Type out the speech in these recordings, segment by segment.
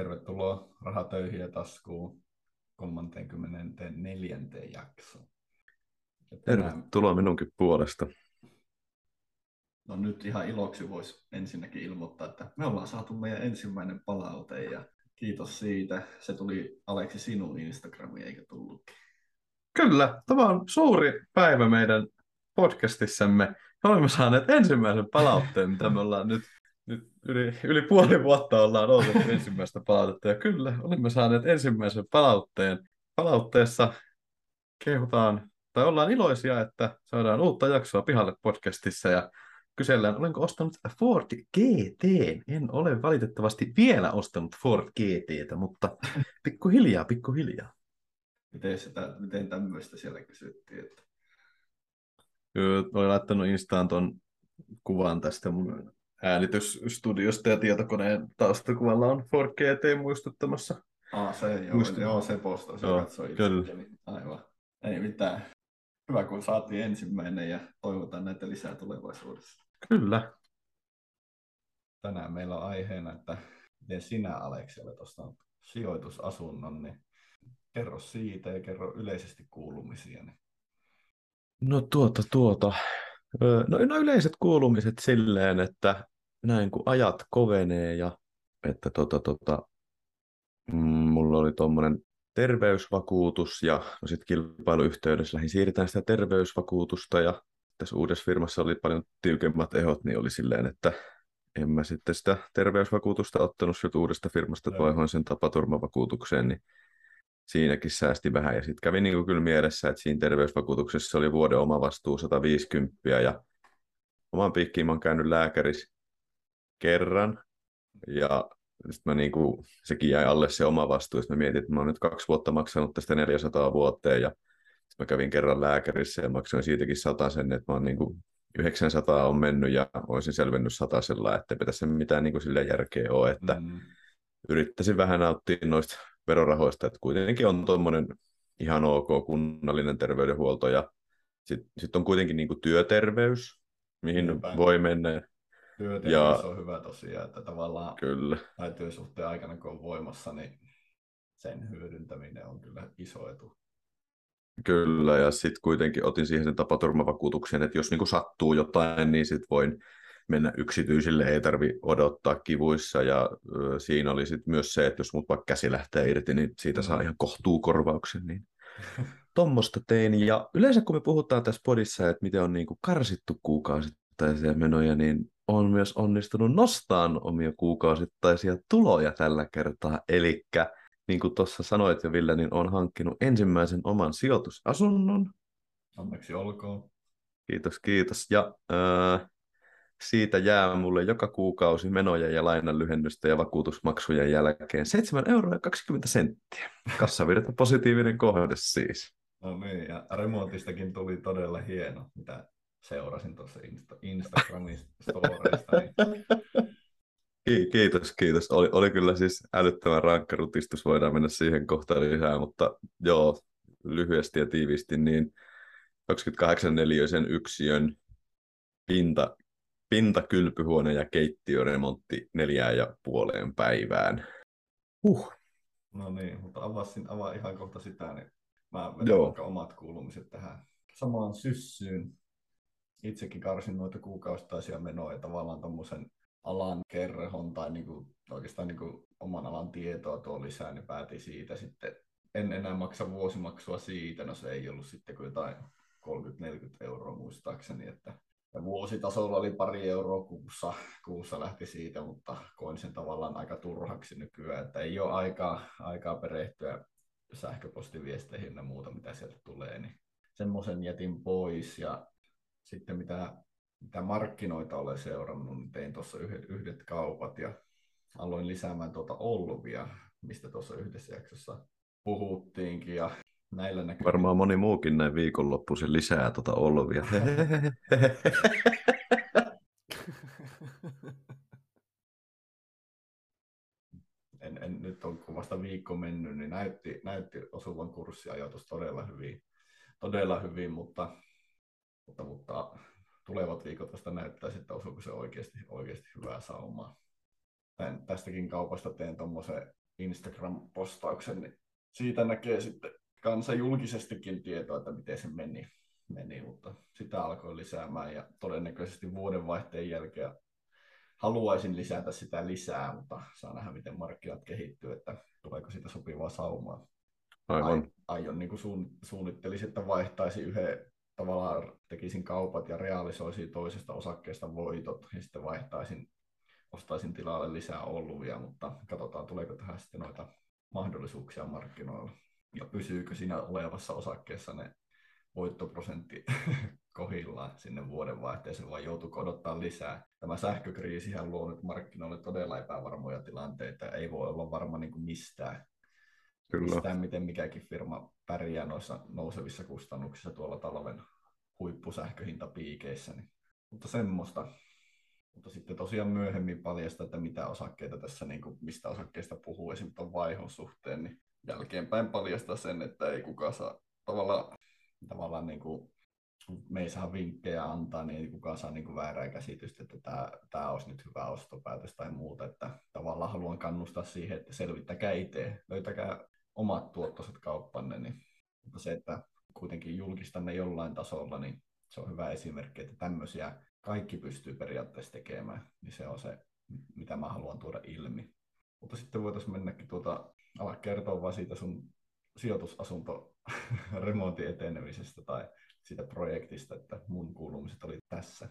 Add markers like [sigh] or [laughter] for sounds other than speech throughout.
Tervetuloa Rahatöihin ja taskuun 34. jaksoon. Tervetuloa minunkin puolesta. No nyt ihan iloksi voisi ensinnäkin ilmoittaa, että me ollaan saatu meidän ensimmäinen palaute ja kiitos siitä. Se tuli Aleksi sinun Instagramiin eikä tullutkin. Kyllä, tämä on suuri päivä meidän podcastissamme. Me olemme saaneet ensimmäisen palautteen, mitä me ollaan nyt nyt yli, yli puoli vuotta ollaan odotettu ensimmäistä palautetta, ja kyllä, olemme saaneet ensimmäisen palautteen. Palautteessa kehutaan, tai ollaan iloisia, että saadaan uutta jaksoa pihalle podcastissa, ja kysellään, olenko ostanut Ford GT. En ole valitettavasti vielä ostanut Ford GTtä, mutta pikkuhiljaa, pikkuhiljaa. Miten, sitä, miten tämmöistä siellä kysyttiin? Että... Olen laittanut Instaan tuon kuvan tästä mun äänitysstudiosta ja tietokoneen taustakuvalla on 4GT muistuttamassa. Ah, se, joo, Muistut... joo se postaus, joo, katsoi kyllä. Niin aivan. Ei mitään. Hyvä, kun saatiin ensimmäinen ja toivotaan näitä lisää tulevaisuudessa. Kyllä. Tänään meillä on aiheena, että miten sinä Aleksi olet ostanut sijoitusasunnon, niin kerro siitä ja kerro yleisesti kuulumisia. Niin. No tuota, tuota. No, no yleiset kuulumiset silleen, että näin kun ajat kovenee ja että tota, tota, mm, mulla oli tuommoinen terveysvakuutus ja no sitten kilpailuyhteydessä lähdin siirtämään sitä terveysvakuutusta ja tässä uudessa firmassa oli paljon tiukemmat ehot, niin oli silleen, että en mä sitten sitä terveysvakuutusta ottanut sieltä uudesta firmasta, että vaihoin sen tapaturmavakuutukseen, niin siinäkin säästi vähän. Ja sitten kävi niin kuin kyllä mielessä, että siinä terveysvakuutuksessa oli vuoden oma vastuu 150 ja oman piikkiin mä oon käynyt lääkärissä kerran, ja sitten mä niin kuin, sekin jäi alle se oma vastuu, sitten mä mietin, että mä oon nyt kaksi vuotta maksanut tästä 400 vuoteen, ja sitten mä kävin kerran lääkärissä ja maksoin siitäkin sen, että mä oon niin kuin 900 on mennyt ja olisin selvennyt satasella, että ei tässä mitään niin kuin sille järkeä ole, että mm. yrittäisin vähän nauttia noista verorahoista, että kuitenkin on tuommoinen ihan ok kunnallinen terveydenhuolto ja sitten sit on kuitenkin niin kuin työterveys, mihin Niinpä. voi mennä Työterveys ja... on hyvä tosiaan, että tavallaan kyllä. tai työsuhteen aikana kun on voimassa, niin sen hyödyntäminen on kyllä iso etu. Kyllä, ja sitten kuitenkin otin siihen sen tapaturmavakuutuksen, että jos niinku sattuu jotain, niin sitten voin mennä yksityisille, ei tarvi odottaa kivuissa, ja ö, siinä oli sitten myös se, että jos mut vaikka käsi lähtee irti, niin siitä saa mm. ihan kohtuukorvauksen, niin [laughs] tuommoista tein. Ja yleensä kun me puhutaan tässä podissa, että miten on niinku karsittu kuukausittaisia menoja, niin on myös onnistunut nostamaan omia kuukausittaisia tuloja tällä kertaa. Eli niin kuin tuossa sanoit jo Ville, niin on hankkinut ensimmäisen oman sijoitusasunnon. Onneksi olkoon. Kiitos, kiitos. Ja äh, siitä jää mulle joka kuukausi menoja ja lainan lyhennystä ja vakuutusmaksujen jälkeen 7 euroa ja 20 senttiä. Kassavirta positiivinen kohde siis. No niin, ja remontistakin tuli todella hieno, mitä seurasin tuossa Insta- Instagramin storeista. Niin... Kiitos, kiitos. Oli, oli kyllä siis älyttömän rankka rutistus, voidaan mennä siihen kohtaan lisää, mutta joo, lyhyesti ja tiivisti, niin 28 neliöisen yksiön pinta, pinta, kylpyhuone ja keittiöremontti neljään ja puoleen päivään. Huh. No niin, mutta avasin, avaa ihan kohta sitä, niin mä vedän omat kuulumiset tähän samaan syssyyn itsekin karsin noita kuukausittaisia menoja tavallaan tuommoisen alan kerhon tai niinku, oikeastaan niinku oman alan tietoa tuo lisää, niin päätin siitä sitten. En enää maksa vuosimaksua siitä, no se ei ollut sitten kuin jotain 30-40 euroa muistaakseni, että ja vuositasolla oli pari euroa kuussa, kuussa lähti siitä, mutta koin sen tavallaan aika turhaksi nykyään, että ei ole aikaa, aikaa perehtyä sähköpostiviesteihin ja muuta, mitä sieltä tulee, niin semmoisen jätin pois. Ja sitten mitä, mitä markkinoita olen seurannut, niin tein tuossa yhdet, yhdet kaupat ja aloin lisäämään tuota Olvia, mistä tuossa yhdessä jaksossa puhuttiinkin. Ja näillä näkyy. Varmaan moni muukin näin viikonloppuisin lisää tuota Olvia. [laughs] en, en, nyt on kun vasta viikko mennyt, niin näytti, näytti osuvan kurssiajoitus todella hyvin, todella hyvin mutta mutta, mutta tulevat viikot vasta näyttää sitten, osuuko se oikeasti, oikeasti hyvää saumaa. Tän, tästäkin kaupasta teen tuommoisen Instagram-postauksen, niin siitä näkee sitten kanssa julkisestikin tietoa, että miten se meni, meni, mutta sitä alkoi lisäämään ja todennäköisesti vuodenvaihteen jälkeen haluaisin lisätä sitä lisää, mutta saa nähdä, miten markkinat kehittyy, että tuleeko siitä sopivaa saumaa. Aivan. Aion niin kuin suun, suunnittelisin, että vaihtaisin yhden tavallaan tekisin kaupat ja realisoisin toisesta osakkeesta voitot ja sitten vaihtaisin, ostaisin tilalle lisää Olluvia, mutta katsotaan tuleeko tähän sitten noita mahdollisuuksia markkinoilla ja pysyykö siinä olevassa osakkeessa ne voittoprosentti [laughs] kohillaan sinne vuodenvaihteeseen vai joutuuko odottaa lisää. Tämä sähkökriisihän luo nyt markkinoille todella epävarmoja tilanteita. Ei voi olla varma niin kuin mistään. Kyllä. Mistään, miten mikäkin firma pärjää noissa nousevissa kustannuksissa tuolla talven huippusähköhintapiikeissä. Niin. Mutta semmoista. Mutta sitten tosiaan myöhemmin paljasta, että mitä osakkeita tässä, niin kuin, mistä osakkeista puhuu esimerkiksi tuon vaihon suhteen, niin jälkeenpäin paljastaa sen, että ei kukaan saa tavallaan, tavallaan niin kuin, me ei saa vinkkejä antaa, niin ei kukaan saa niin kuin väärää käsitystä, että tämä, tämä olisi nyt hyvä ostopäätös tai muuta. Että tavallaan haluan kannustaa siihen, että selvittäkää itse, löytäkää omat tuottoiset kauppanne. Niin, mutta se, että kuitenkin julkistanne jollain tasolla, niin se on hyvä esimerkki, että tämmöisiä kaikki pystyy periaatteessa tekemään, niin se on se, mitä mä haluan tuoda ilmi. Mutta sitten voitaisiin mennäkin tuota, ala kertoa vaan siitä sun sijoitusasunto [laughs] remontin etenemisestä tai siitä projektista, että mun kuulumiset oli tässä.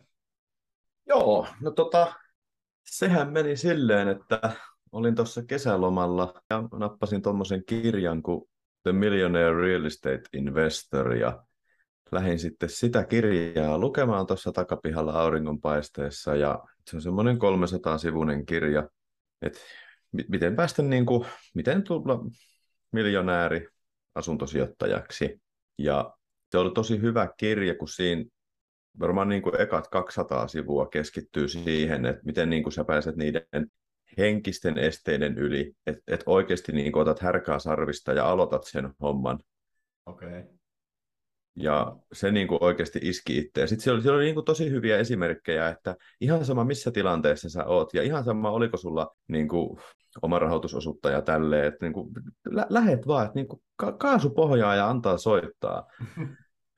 Joo, no tota, sehän meni silleen, että olin tuossa kesälomalla ja nappasin tuommoisen kirjan kuin The Millionaire Real Estate Investor ja lähdin sitten sitä kirjaa lukemaan tuossa takapihalla auringonpaisteessa ja se on semmoinen 300-sivuinen kirja, että miten päästä niin kuin, miten tulla miljonääri asuntosijoittajaksi. Ja se oli tosi hyvä kirja, kun siinä varmaan niin kuin ekat 200 sivua keskittyy siihen, että miten niin kuin sä pääset niiden henkisten esteiden yli, että et oikeasti niin otat härkää sarvista ja aloitat sen homman. Okay. Ja se niin kuin oikeasti iski itse. Sitten siellä oli, siellä oli niin kuin tosi hyviä esimerkkejä, että ihan sama missä tilanteessa sä oot, ja ihan sama oliko sulla niin kuin oma rahoitusosuutta ja tälleen, että niin kuin, lä- lähet vaan, että niin kuin ka- kaasu pohjaa ja antaa soittaa. [laughs]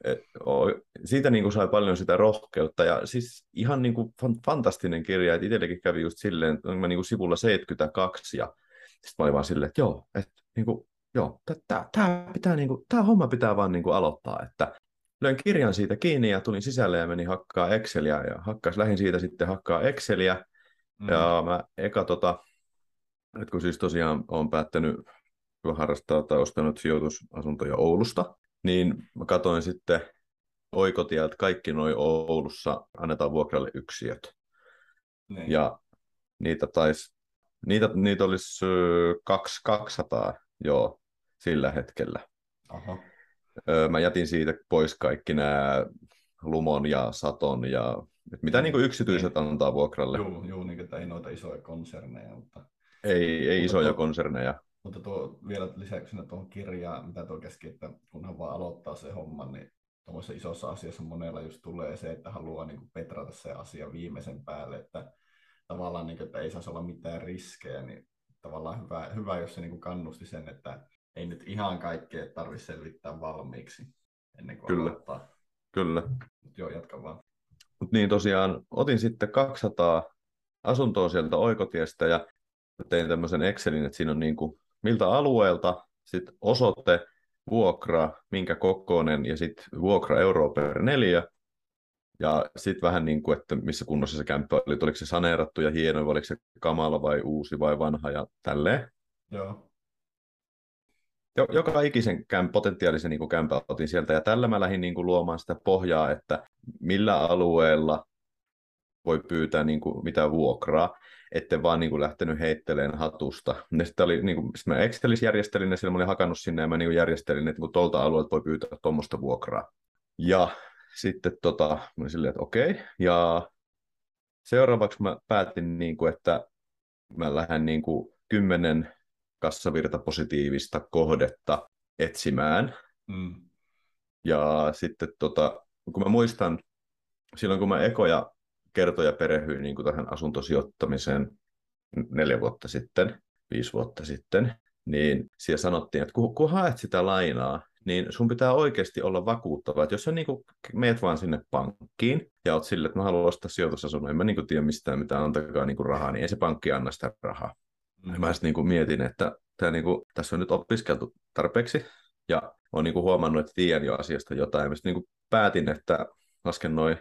Et, o, siitä niin kuin sai paljon sitä rohkeutta ja siis ihan niin kuin fantastinen kirja, että itsellekin kävi just silleen, että mä niin kuin sivulla 72 ja sitten mä olin vaan silleen, että joo, että niin kuin, joo, tämä pitää niin kuin, tää homma pitää vaan niin kuin aloittaa, että löin kirjan siitä kiinni ja tulin sisälle ja menin hakkaa Exceliä ja hakkas, lähin siitä sitten hakkaa Exceliä mm. ja mä eka tota, että kun siis tosiaan olen päättänyt harrastaa tai ostanut sijoitusasuntoja Oulusta, niin mä katsoin sitten oikotieltä kaikki noin Oulussa annetaan vuokralle yksiöt. Niin. Ja niitä taisi, niitä, niitä olisi kaksi, 200 joo, sillä hetkellä. Aha. Mä jätin siitä pois kaikki nämä Lumon ja Saton ja mitä niin kuin yksityiset antaa vuokralle. Joo, joo niin että ei noita isoja konserneja, mutta ei, ei isoja tuo, konserneja. Mutta tuo vielä lisäyksenä tuohon kirjaan, mitä tuo keski, että kunhan vaan aloittaa se homma, niin tuommoisessa isossa asiassa monella just tulee se, että haluaa niin kuin petrata se asia viimeisen päälle, että tavallaan niin kuin, että ei saisi olla mitään riskejä, niin tavallaan hyvä, hyvä jos se niin kuin kannusti sen, että ei nyt ihan kaikkea tarvitse selvittää valmiiksi ennen kuin Kyllä. aloittaa. Kyllä. Mut joo, jatka vaan. Mut niin tosiaan, otin sitten 200 asuntoa sieltä Oikotiestä ja tein tämmöisen Excelin, että siinä on niin kuin, miltä alueelta, sitten osoite, vuokra, minkä kokoinen ja sitten vuokra euro per neljä. Ja sitten vähän niin kuin, että missä kunnossa se kämppä oli, oliko se saneerattu ja hieno, vai oliko se kamala vai uusi vai vanha ja tälleen. Joo. Joka ikisen käm, potentiaalisen niin kämpä otin sieltä ja tällä mä lähdin niin kuin luomaan sitä pohjaa, että millä alueella voi pyytää niin kuin mitä vuokraa ette vaan niin kuin lähtenyt heitteleen hatusta. Sitten oli, niin kuin, sit mä Excelissä järjestelin ja sillä mä olin hakannut sinne ja mä niin kuin järjestelin, että niin tuolta alueelta voi pyytää tuommoista vuokraa. Ja sitten tota, mä olin silleen, että okei. Ja seuraavaksi mä päätin, niin kuin, että mä lähden niin kuin kymmenen kassavirta positiivista kohdetta etsimään. Mm. Ja sitten tota, kun mä muistan, silloin kun mä ekoja kertoja perehyin niin kuin tähän asuntosijoittamiseen neljä vuotta sitten, viisi vuotta sitten, niin siellä sanottiin, että kun, kun haet sitä lainaa, niin sun pitää oikeasti olla vakuuttava. Että jos sä niin meet vaan sinne pankkiin ja oot sille, että mä haluan ostaa sijoitusasunnon, en mä niin tiedä mistään mitään, antakaa niin rahaa, niin ei se pankki anna sitä rahaa. Mm. mä sitten niin mietin, että tämä niin kuin, tässä on nyt opiskeltu tarpeeksi ja on niin huomannut, että tiedän jo asiasta jotain. Mä niin päätin, että lasken noin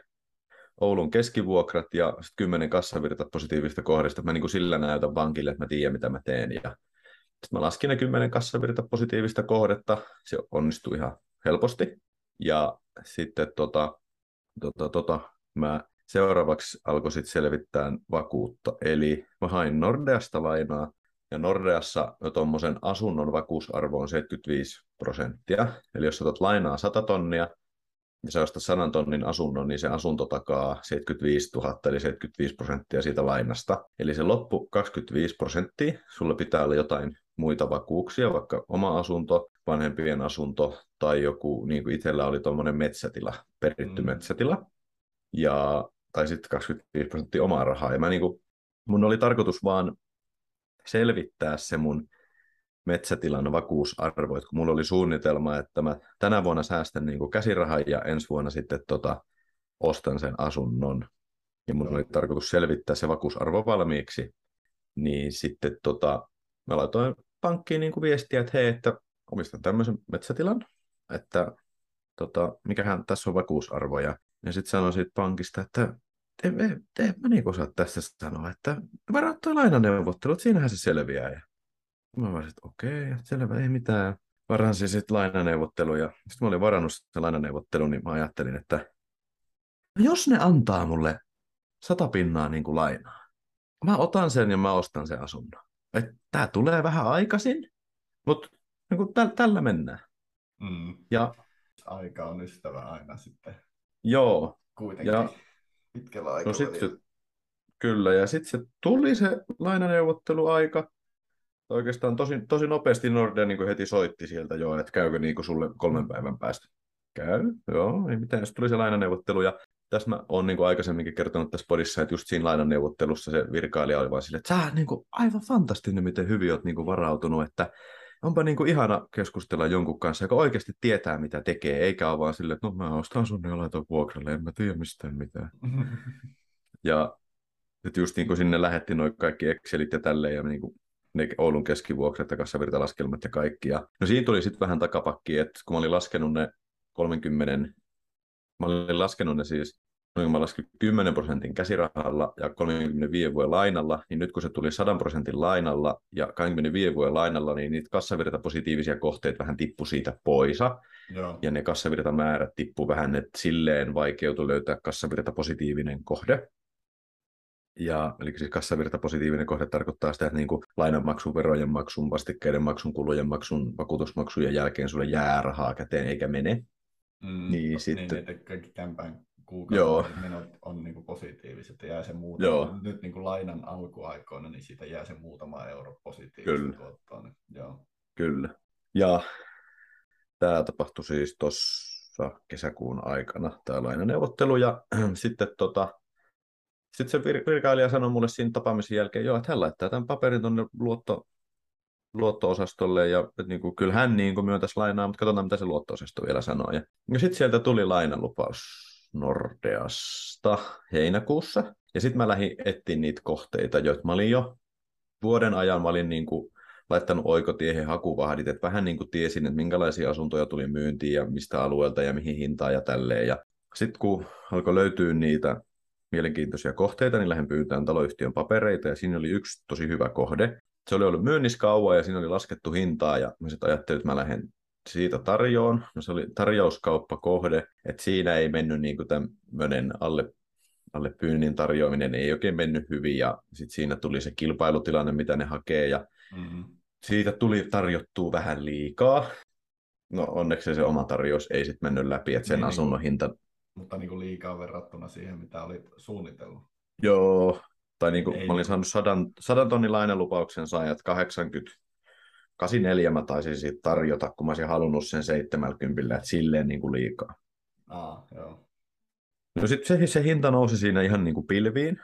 Oulun keskivuokrat ja sitten kymmenen kassavirta positiivista kohdista. Mä niin kuin sillä näytän vankille, että mä tiedän, mitä mä teen. Ja sitten mä laskin ne kymmenen kassavirta positiivista kohdetta. Se onnistui ihan helposti. Ja sitten tota, tota, tota, mä seuraavaksi alkoi sitten selvittää vakuutta. Eli mä hain Nordeasta lainaa, ja Nordeassa tuommoisen asunnon vakuusarvo on 75 prosenttia. Eli jos otat lainaa 100 tonnia, ja sä ostat 100 tonnin asunnon, niin se asunto takaa 75 000, eli 75 prosenttia siitä lainasta. Eli se loppu 25 prosenttia, sulla pitää olla jotain muita vakuuksia, vaikka oma asunto, vanhempien asunto tai joku, niin kuin itsellä oli tuommoinen metsätila, peritty mm. metsätila, ja, tai sitten 25 prosenttia omaa rahaa. Ja mä niin kuin, mun oli tarkoitus vaan selvittää se mun metsätilan vakuusarvo. Et kun mulla oli suunnitelma, että mä tänä vuonna säästän niin kuin käsirahan ja ensi vuonna sitten tota, ostan sen asunnon. Ja mun oli tarkoitus selvittää se vakuusarvo valmiiksi. Niin sitten tota, mä laitoin pankkiin niin kuin viestiä, että hei, että omistan tämmöisen metsätilan, että tota, mikähän tässä on vakuusarvoja. Ja sitten sanoin siitä pankista, että te, te, te mä niin osaa tässä sanoa, että varattua lainaneuvottelut, siinähän se selviää. Ja Mä vaan, että okei, okay, selvä, ei mitään. Varansin sitten lainaneuvotteluja. Sitten mä olin varannut sen lainaneuvottelun, niin mä ajattelin, että jos ne antaa mulle sata pinnaa niin kuin lainaa, mä otan sen ja mä ostan sen asunnon. Että tää tulee vähän aikaisin, mutta niin kuin täl, tällä mennään. Mm. Ja, Aika on ystävä aina sitten. Joo. Kuitenkin ja, pitkällä aikaa. No sit kyllä, ja sitten se tuli se lainaneuvotteluaika, oikeastaan tosi, tosi nopeasti Nordea niin heti soitti sieltä jo, että käykö niin kuin sulle kolmen päivän päästä. Käy, joo, ei mitään. Sitten tuli se lainaneuvottelu ja tässä mä oon niin kuin aikaisemminkin kertonut tässä podissa, että just siinä lainanneuvottelussa se virkailija oli vaan silleen, että sä on niin kuin aivan fantastinen, miten hyvin oot niin kuin varautunut, että onpa niin kuin ihana keskustella jonkun kanssa, joka oikeasti tietää, mitä tekee, eikä ole vaan silleen, että no mä ostan sun ja laitan vuokralle, en mä tiedä mistään mitään. [laughs] ja että just niin kuin sinne lähetti noin kaikki Excelit ja tälleen, ja niin kuin ne Oulun keskivuokset ja kassavirtalaskelmat ja kaikki. Ja, no siinä tuli sitten vähän takapakki, että kun mä olin laskenut ne 30, mä olin laskenut ne siis, kun mä laskin 10 prosentin käsirahalla ja 35 vuoden lainalla, niin nyt kun se tuli 100 prosentin lainalla ja 25 vuoden lainalla, niin niitä kassavirtapositiivisia kohteita vähän tippu siitä pois. Joo. Ja ne kassavirtamäärät tippu vähän, että silleen vaikeutui löytää kassavirtapositiivinen kohde. Ja, eli siis kassavirta positiivinen kohde tarkoittaa sitä, että niin kuin lainanmaksun, verojen maksun, vastikkeiden maksun, kulujen maksun, vakuutusmaksujen jälkeen sulle jää rahaa käteen eikä mene. Mm, niin, niin sitten... Niin, kaikki kuukausi menot on niin kuin positiiviset ja jää se muutama. Joo. Nyt niin kuin lainan alkuaikoina, niin siitä jää se muutama euro positiivista Kyllä. tuottoa. Niin, joo. Kyllä. Ja tämä tapahtui siis tuossa kesäkuun aikana, tämä lainaneuvottelu. Ja [clears throat] sitten tota, sitten se vir- virkailija sanoi mulle siinä tapaamisen jälkeen, joo, että hän laittaa tämän paperin tuonne luotto, luotto-osastolle ja että niin kuin, kyllä hän niin kuin myöntäisi lainaa, mutta katsotaan mitä se luotto-osasto vielä sanoo. Ja, ja sitten sieltä tuli lainalupaus Nordeasta heinäkuussa. Ja sitten mä lähdin etsiä niitä kohteita, joita mä olin jo vuoden ajan, mä olin niin kuin laittanut oikotiehen hakuvahdit, että vähän niin kuin tiesin, että minkälaisia asuntoja tuli myyntiin ja mistä alueelta ja mihin hintaan ja tälleen. Ja sitten kun alkoi löytyä niitä mielenkiintoisia kohteita, niin lähden pyytämään taloyhtiön papereita, ja siinä oli yksi tosi hyvä kohde. Se oli ollut myynnissä kauan, ja siinä oli laskettu hintaa, ja mä sitten ajattelin, että mä lähden siitä tarjoon. No se oli tarjouskauppakohde, että siinä ei mennyt niin tämmöinen alle, alle pyynnin tarjoaminen ei oikein mennyt hyvin, ja sitten siinä tuli se kilpailutilanne, mitä ne hakee, ja mm-hmm. siitä tuli tarjottua vähän liikaa. No onneksi se oma tarjous ei sitten mennyt läpi, että sen niin, niin. asunnon hinta mutta niin kuin liikaa verrattuna siihen, mitä olit suunnitellut. Joo, tai niin kuin Ei mä olin niin saanut sadan, sadan tonnin lainalupauksen saajat 80, 84 mä taisin siitä tarjota, kun mä olisin halunnut sen 70, että silleen niin kuin liikaa. Aa, joo. No sitten se, se hinta nousi siinä ihan niin kuin pilviin,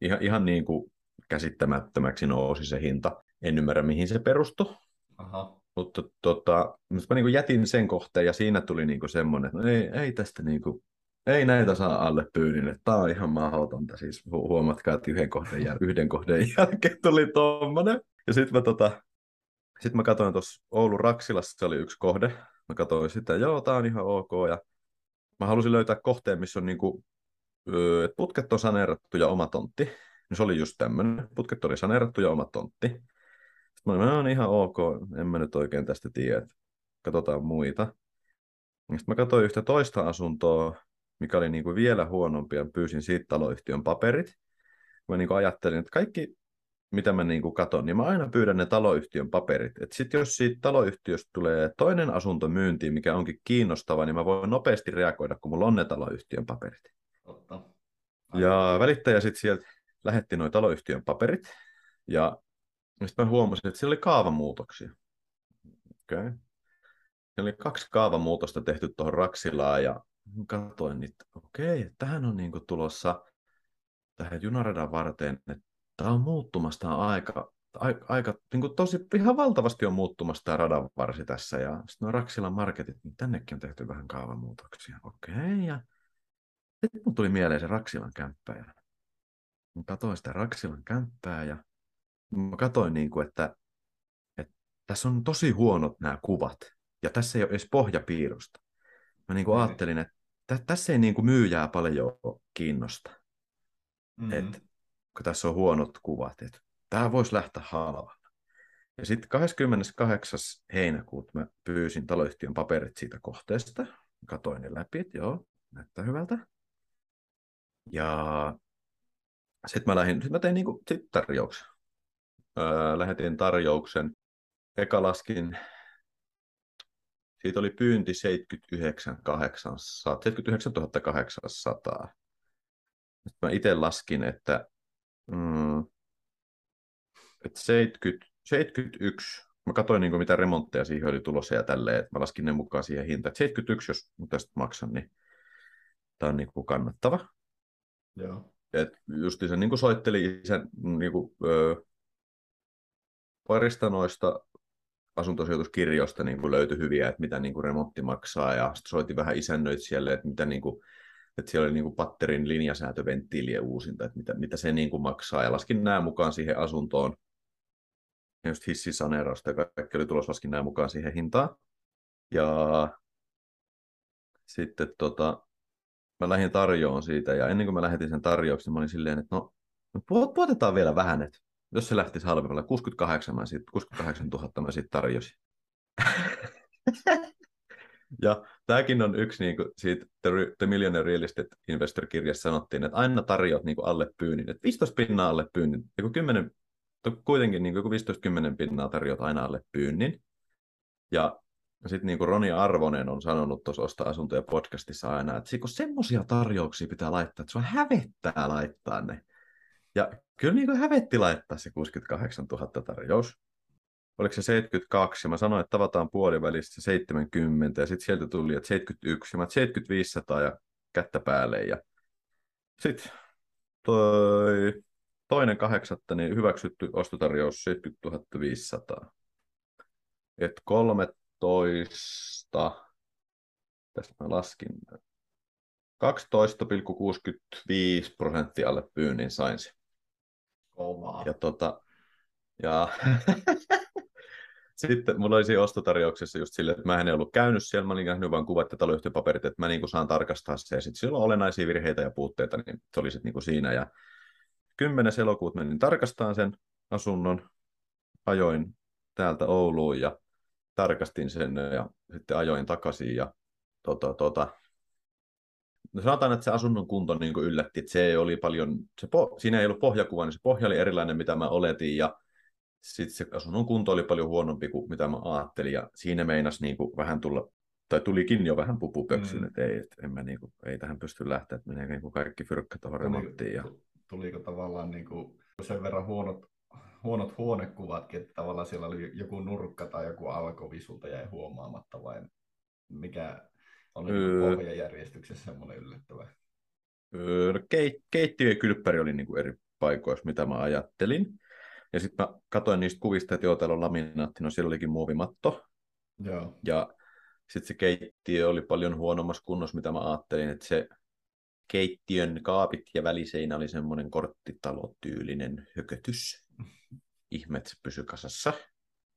ihan, ihan niin kuin käsittämättömäksi nousi se hinta. En ymmärrä, mihin se perustui. Aha. Mutta tota, mä niin jätin sen kohteen ja siinä tuli niin semmoinen, että no ei, ei tästä niin kuin, ei näitä saa alle pyynille. Tämä on ihan mahdotonta. Siis hu- huomatkaa, että yhden kohden, jäl- yhden kohden jälkeen tuli tuommoinen. Ja sitten mä, tota, sit mä katsoin tuossa Oulun Raksilassa, se oli yksi kohde. Mä katsoin sitä, joo, tää on ihan ok. Ja mä halusin löytää kohteen, missä on niinku, että putket on saneerattu ja oma tontti. No se oli just tämmöinen. Putket oli saneerattu ja oma tontti. Sitten mä olin, niin ihan ok, en mä nyt oikein tästä tiedä, katsotaan muita. Sitten mä katsoin yhtä toista asuntoa, mikä oli niin kuin vielä huonompi, ja pyysin siitä taloyhtiön paperit. Mä niin kuin ajattelin, että kaikki, mitä mä niin katon, niin mä aina pyydän ne taloyhtiön paperit. Että sitten jos siitä taloyhtiöstä tulee toinen asunto myyntiin, mikä onkin kiinnostava, niin mä voin nopeasti reagoida, kun mulla on ne taloyhtiön paperit. Totta. Ja välittäjä sitten sieltä lähetti noin taloyhtiön paperit, ja sitten mä huomasin, että siellä oli kaavamuutoksia. Okei. Okay. Siellä oli kaksi kaavamuutosta tehty tuohon Raksilaan, ja katsoin, että okei, okay, tähän on niin tulossa tähän junaradan varten, että tämä on muuttumasta aika, aika, aika niin kuin tosi ihan valtavasti on muuttumassa tämä radan varsi tässä, ja sitten nuo Raksilan marketit, niin tännekin on tehty vähän kaavamuutoksia. Okei, okay, ja sitten mun tuli mieleen se Raksilan kämppä, ja katsoin sitä Raksilan kämppää, ja mä katsoin, niin kuin, että, että tässä on tosi huonot nämä kuvat, ja tässä ei ole edes pohjapiirrosta. Mä niin kuin ajattelin, että tä, tässä ei niin kuin myyjää paljon kiinnosta. Mm-hmm. Et, kun tässä on huonot kuvat, että tämä voisi lähteä halvalla. Ja sitten 28. heinäkuuta mä pyysin taloyhtiön paperit siitä kohteesta. Katoin ne läpi, että joo, näyttää hyvältä. Ja sitten mä, lähdin, sit mä tein niinku sit tarjouksen. Öö, lähetin tarjouksen. Eka laskin siitä oli pyynti 79 800, 79 800. Sitten mä itse laskin, että, mm, että 70, 71, mä katsoin niin kuin mitä remontteja siihen oli tulossa ja tälleen, että mä laskin ne mukaan siihen hintaan. Että 71, jos tästä maksan, niin tämä on niin kuin kannattava. Joo. Et justi se niin kuin soitteli isän niin kuin, öö, parista noista asuntosijoituskirjoista niin kuin löytyi hyviä, että mitä niin kuin remontti maksaa, ja sitten soitin vähän isännöitsijälle, että mitä niin kuin, että siellä oli niin kuin patterin linjasäätöventtiilien uusinta, että mitä, mitä se niin kuin maksaa, ja laskin nämä mukaan siihen asuntoon, ja just hissisaneerausta ja kaikki oli tulossa, laskin nämä mukaan siihen hintaan, ja sitten tota, mä lähdin tarjoon siitä, ja ennen kuin mä lähetin sen tarjouksen, mä olin silleen, että no, puotetaan vielä vähän, että jos se lähtisi halvemmalla, 68, mä sit, 68 000 mä sitten tarjosin. [laughs] ja tämäkin on yksi niin kuin, siitä The, The Millionaire Real Estate Investor-kirjassa sanottiin, että aina tarjoat niin kuin alle pyynnin, että 15 pinnaa alle pyynnin, joku 10, kuitenkin niin kuin 15-10 pinnaa tarjoat aina alle pyynnin. Ja sitten niin kuin Roni Arvonen on sanonut tuossa Osta asuntoja podcastissa aina, että semmoisia tarjouksia pitää laittaa, että on hävettää laittaa ne. Ja kyllä niin kuin hävetti laittaa se 68 000 tarjous. Oliko se 72, ja mä sanoin, että tavataan puolivälissä 70, ja sitten sieltä tuli, että 71, ja mä 7500 ja kättä päälle, ja sitten toi toinen kahdeksatta, niin hyväksytty ostotarjous 70 500. Et 13, tästä mä laskin, 12,65 prosenttia alle pyynnin sain se. Kovaa. Ja, tota, ja [laughs] sitten mulla oli siinä ostotarjouksessa just silleen, että mä en ollut käynyt siellä, mä olin nähnyt vain kuvat ja taloyhtiöpaperit, että mä niin saan tarkastaa se. Ja sitten siellä on olennaisia virheitä ja puutteita, niin se oli sitten niin siinä. Ja 10. elokuuta menin tarkastamaan sen asunnon, ajoin täältä Ouluun ja tarkastin sen ja sitten ajoin takaisin ja tota, tota, no sanotaan, että se asunnon kunto niin kuin yllätti, että se oli paljon, se po, siinä ei ollut pohjakuva, niin se pohja oli erilainen, mitä mä oletin, ja sitten se asunnon kunto oli paljon huonompi kuin mitä mä ajattelin, ja siinä meinas niin kuin vähän tulla, tai tulikin jo vähän pupupöksyn, mm. että ei, että en mä niin kuin, ei tähän pysty lähteä, että menee niin kuin kaikki fyrkkä tuohon remonttiin. Ja... Tuliko tavallaan niin kuin sen verran huonot, huonot huonekuvatkin, että tavallaan siellä oli joku nurkka tai joku alkovisulta jäi huomaamatta, vai mikä, oli öö, pohjajärjestyksessä semmoinen yllättävä. Öö, no keit, keittiö ja kylppäri oli niin kuin eri, paikoissa, mitä mä ajattelin. Ja sitten mä katsoin niistä kuvista, että joo, täällä on laminaatti, no siellä olikin muovimatto. Joo. Ja sitten se keittiö oli paljon huonommassa kunnossa, mitä mä ajattelin, että se keittiön kaapit ja väliseinä oli semmoinen korttitalotyylinen hökötys. Ihme, että se pysyi kasassa.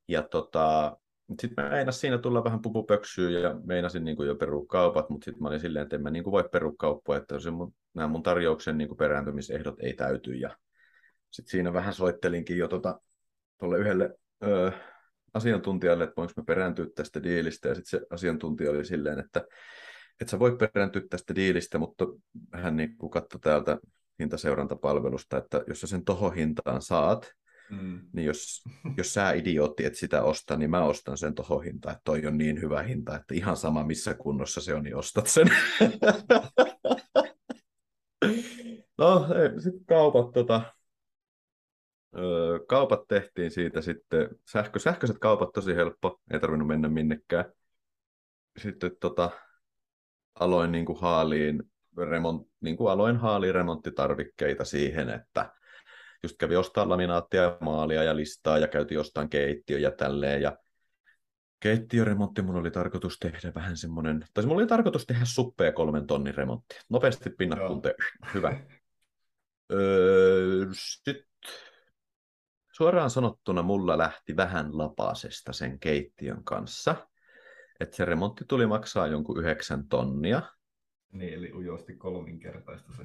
Ja tota, sitten mä meinas siinä tulla vähän pupupöksyyn ja meinasin niin jo perua kaupat, mutta sitten mä olin silleen, että en mä niin voi perua kauppaa, että se mun, nämä mun tarjouksen niin perääntymisehdot ei täyty. Ja sitten siinä vähän soittelinkin jo tuolle tota, yhdelle öö, asiantuntijalle, että voinko mä perääntyä tästä diilistä, ja sitten se asiantuntija oli silleen, että et sä voi perääntyä tästä diilistä, mutta hän niin katsoi täältä hintaseurantapalvelusta, että jos sä sen tohon hintaan saat, mm. niin jos, jos sä idiootti et sitä osta, niin mä ostan sen tohon hintaan, että toi on niin hyvä hinta, että ihan sama missä kunnossa se on, niin ostat sen. [laughs] no, sitten kaupat tota, kaupat tehtiin siitä sitten, sähkö, sähköiset kaupat tosi helppo, ei tarvinnut mennä minnekään. Sitten tota, aloin niin kuin haaliin, remont, niin kuin aloin haaliin remonttitarvikkeita siihen, että just kävi ostaa laminaattia ja maalia ja listaa ja käytiin ostaan keittiö ja tälleen. Ja keittiöremontti mun oli tarkoitus tehdä vähän semmoinen, tai mulla oli tarkoitus tehdä suppea kolmen tonnin remontti. Nopeasti pinnat kunteen, hyvä. [laughs] Öö, Sitten suoraan sanottuna mulla lähti vähän lapasesta sen keittiön kanssa. Että se remontti tuli maksaa jonkun yhdeksän tonnia. Niin, eli ujosti kolminkertaista se.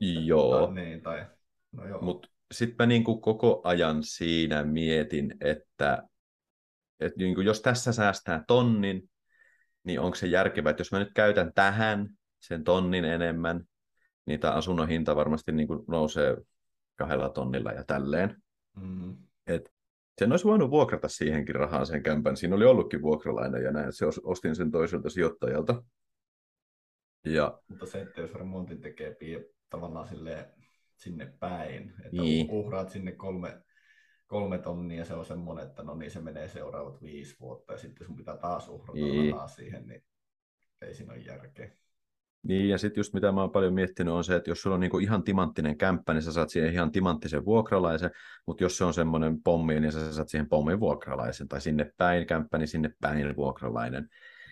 Joo. Tai, niin, tai, no joo. Mutta sitten mä niinku koko ajan siinä mietin, että, että niinku jos tässä säästää tonnin, niin onko se järkevää, että jos mä nyt käytän tähän sen tonnin enemmän, niin tämä asunnon hinta varmasti niinku nousee kahdella tonnilla ja tälleen. Mm. Et sen olisi voinut vuokrata siihenkin rahaan sen kämpän. Siinä oli ollutkin vuokralainen ja näin, se ostin sen toiselta sijoittajalta. Ja... Mutta se, että jos remontin tekee tavallaan sinne päin, että niin. uhraat sinne kolme, kolme tonnia, se on semmoinen, että no niin se menee seuraavat viisi vuotta ja sitten sun pitää taas uhrata niin. siihen, niin ei siinä ole järkeä. Niin, ja sitten just mitä mä oon paljon miettinyt on se, että jos sulla on niinku ihan timanttinen kämppä, niin sä saat siihen ihan timanttisen vuokralaisen, mutta jos se on semmoinen pommi, niin sä saat siihen pommin vuokralaisen, tai sinne päin kämppä, niin sinne päin vuokralainen.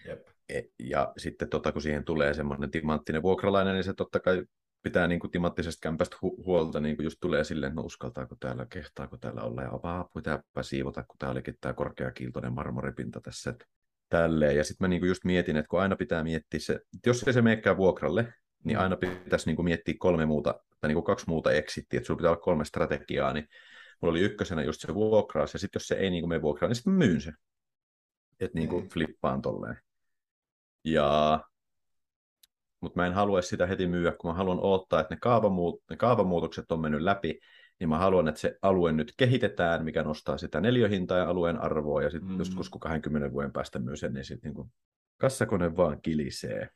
Jep. E, ja sitten tota, kun siihen tulee semmoinen timanttinen vuokralainen, niin se totta kai pitää niin kuin timanttisesta kämpästä hu- huolta, niin kuin just tulee silleen, että no uskaltaako täällä, kehtaako täällä olla, ja apaa, pitääpä siivota, kun tää olikin tämä korkeakiiltoinen marmoripinta tässä, että tälleen. Ja sitten mä niinku just mietin, että kun aina pitää miettiä se, että jos ei se menekään vuokralle, niin mm. aina pitäisi niinku miettiä kolme muuta, tai niinku kaksi muuta exittiä, että sulla pitää olla kolme strategiaa, niin mulla oli ykkösenä just se vuokraus, ja sitten jos se ei niinku mene vuokraan, niin sitten myyn se. Että niinku mm. flippaan tolleen. Ja mutta mä en halua sitä heti myyä, kun mä haluan odottaa, että ne, kaavamuut- ne kaavamuutokset on mennyt läpi, niin mä haluan, että se alue nyt kehitetään, mikä nostaa sitä neljöhintaa ja alueen arvoa, ja sitten mm. joskus kun 20 vuoden päästä myy sen, niin sitten niin kassakone vaan kilisee.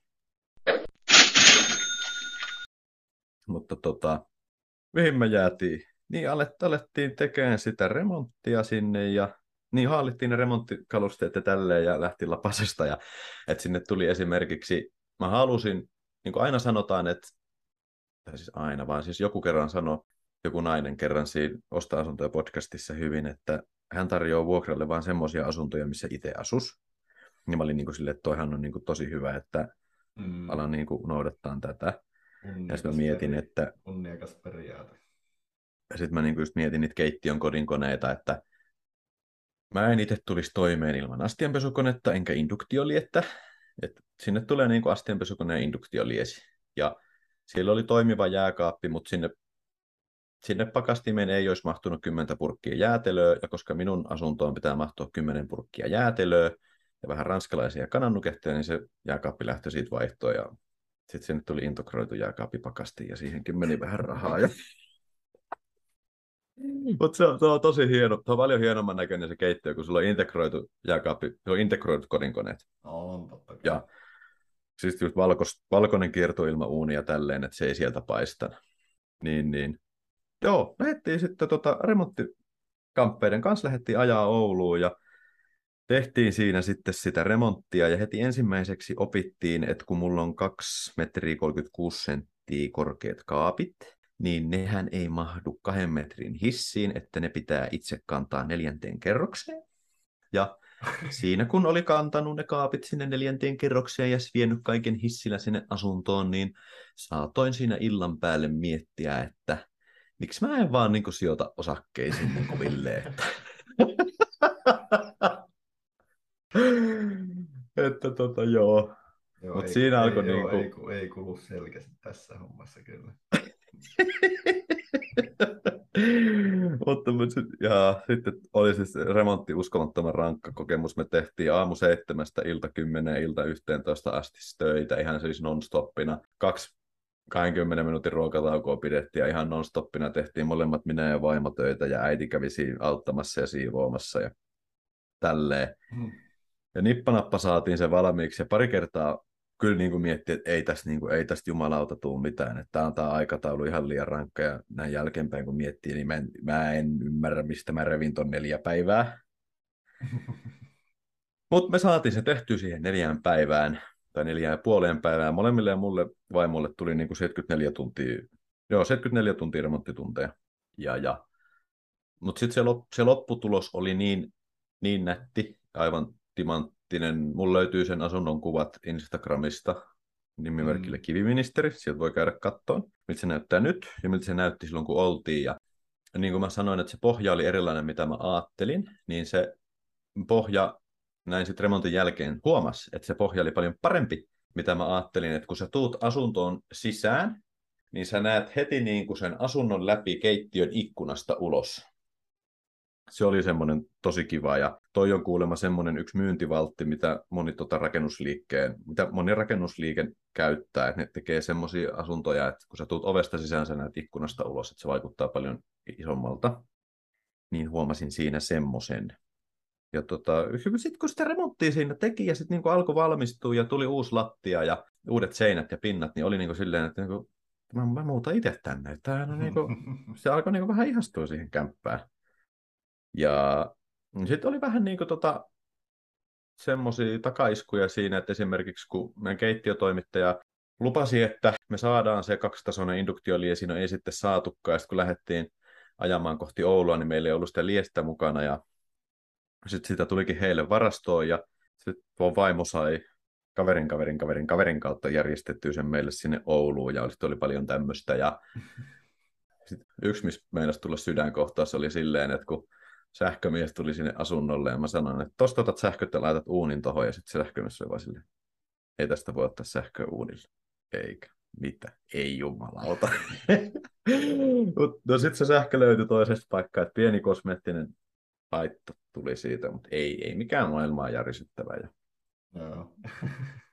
Mutta tota, mihin me jäätiin? Niin alettiin tekemään sitä remonttia sinne ja niin haalittiin ne remonttikalusteet ja tälleen ja lähti lapasesta. Ja, että sinne tuli esimerkiksi, mä halusin, niin kuin aina sanotaan, että, tai siis aina, vaan siis joku kerran sanoi, joku nainen kerran siinä Osta asuntoja podcastissa hyvin, että hän tarjoaa vuokralle vain semmoisia asuntoja, missä itse asus. Niin mä olin niin kuin sille, että toihan on niin kuin tosi hyvä, että mm. alan niin kuin noudattaa tätä. Ja sitten mä mietin, peri- että... Kunniakas periaate. Ja sitten mä niin kuin just mietin niitä keittiön kodinkoneita, että mä en itse tulisi toimeen ilman astianpesukonetta enkä induktioliettä. että sinne tulee niin kuin astianpesukone ja induktioliesi. Ja siellä oli toimiva jääkaappi, mutta sinne sinne pakastimeen ei olisi mahtunut 10 purkkia jäätelöä, ja koska minun asuntoon pitää mahtua 10 purkkia jäätelöä ja vähän ranskalaisia kanannuketteja, niin se jääkaappi lähti siitä vaihtoon, ja sitten sinne tuli integroitu jääkaappi pakastiin, ja siihenkin meni vähän rahaa. Ja... Mutta se, se, on tosi hieno, se on paljon hienomman näköinen se keittiö, kun sulla on integroitu jääkaappi, se on integroitu kodinkoneet. On, totta kai. Ja siis just valkos, valkoinen kiertoilmauuni ja tälleen, että se ei sieltä paista. Niin, niin joo, lähdettiin sitten tota, remonttikamppeiden kanssa lähdettiin ajaa Ouluun ja tehtiin siinä sitten sitä remonttia ja heti ensimmäiseksi opittiin, että kun mulla on 2 metriä 36 senttiä korkeat kaapit, niin nehän ei mahdu kahden metrin hissiin, että ne pitää itse kantaa neljänteen kerrokseen. Ja [laughs] siinä kun oli kantanut ne kaapit sinne neljänteen kerrokseen ja vienyt kaiken hissillä sinne asuntoon, niin saatoin siinä illan päälle miettiä, että miksi mä en vaan niin kuin, sijoita osakkeisiin niin koville, että... että tota, joo. Joo, Mut ei, siinä ei, alkoi niinku- ei, ku- ei kulu selkeästi tässä hommassa kyllä. [laughs] Mutta ja sitten oli siis remontti uskomattoman rankka kokemus. Me tehtiin aamu seitsemästä ilta kymmeneen, ilta 11 asti töitä, ihan siis non-stoppina. Kaksi 20 minuutin ruokataukoa pidettiin ja ihan non-stoppina tehtiin molemmat minä ja vaimo töitä ja äiti kävi auttamassa ja siivoamassa ja tälleen. Hmm. Ja nippanappa saatiin se valmiiksi ja pari kertaa kyllä niin kuin miettii, että ei tästä, niin kuin, ei tästä jumalauta tule mitään, että tämä on tämä aikataulu ihan liian rankka ja näin jälkeenpäin kun miettii, niin mä en, mä en ymmärrä, mistä mä revin ton neljä päivää. [laughs] Mutta me saatiin se tehty siihen neljään päivään tai neljään ja puoleen päivään. Molemmille ja mulle vaimolle tuli niin kuin 74 tuntia, joo 74 tuntia remonttitunteja. Ja, ja. Mutta sitten se, lop, se lopputulos oli niin, niin nätti, aivan timanttinen. Mulla löytyy sen asunnon kuvat Instagramista nimimerkillä Mm. Kiviministeri. Sieltä voi käydä kattoon, miltä se näyttää nyt ja miltä se näytti silloin, kun oltiin. Ja niin kuin mä sanoin, että se pohja oli erilainen, mitä mä ajattelin, niin se pohja näin sitten remontin jälkeen huomas, että se pohja oli paljon parempi, mitä mä ajattelin, että kun sä tuut asuntoon sisään, niin sä näet heti niin kuin sen asunnon läpi keittiön ikkunasta ulos. Se oli semmoinen tosi kiva ja toi on kuulemma semmoinen yksi myyntivaltti, mitä moni tota rakennusliikkeen, mitä moni rakennusliike käyttää, että ne tekee semmoisia asuntoja, että kun sä tuut ovesta sisään, sä näet ikkunasta ulos, että se vaikuttaa paljon isommalta. Niin huomasin siinä semmoisen. Ja tota, sitten kun sitä remonttia siinä teki ja sitten niinku alkoi valmistua ja tuli uusi lattia ja uudet seinät ja pinnat, niin oli niinku silleen, että niinku, mä, mä muutan itse tänne. Tämähän on niinku, [laughs] se alkoi niinku vähän ihastua siihen kämppään. Ja sitten oli vähän niinku tota, semmoisia takaiskuja siinä, että esimerkiksi kun meidän keittiötoimittaja lupasi, että me saadaan se kaksitasoinen induktioliesi, no ei sitten saatukaan. Ja sitten kun lähdettiin ajamaan kohti Oulua, niin meillä ei ollut sitä liestä mukana ja sitten sitä tulikin heille varastoon ja sitten mun vaimo sai kaverin, kaverin, kaverin, kaverin kautta järjestettyä sen meille sinne Ouluun ja sitten oli paljon tämmöistä ja [laughs] sit yksi, missä meinasi tulla sydänkohtaus oli silleen, että kun sähkömies tuli sinne asunnolle ja mä sanoin, että tosta otat sähköt ja laitat uunin tohon ja sitten sähkömies oli vaan silleen, ei tästä voi ottaa sähköä uunille. Eikä. Mitä? Ei jumalauta. [laughs] No sitten se sähkö löytyi toisesta paikkaa, että pieni kosmeettinen haitto tuli siitä, mutta ei, ei mikään maailmaa järisyttävä. Ja [laughs]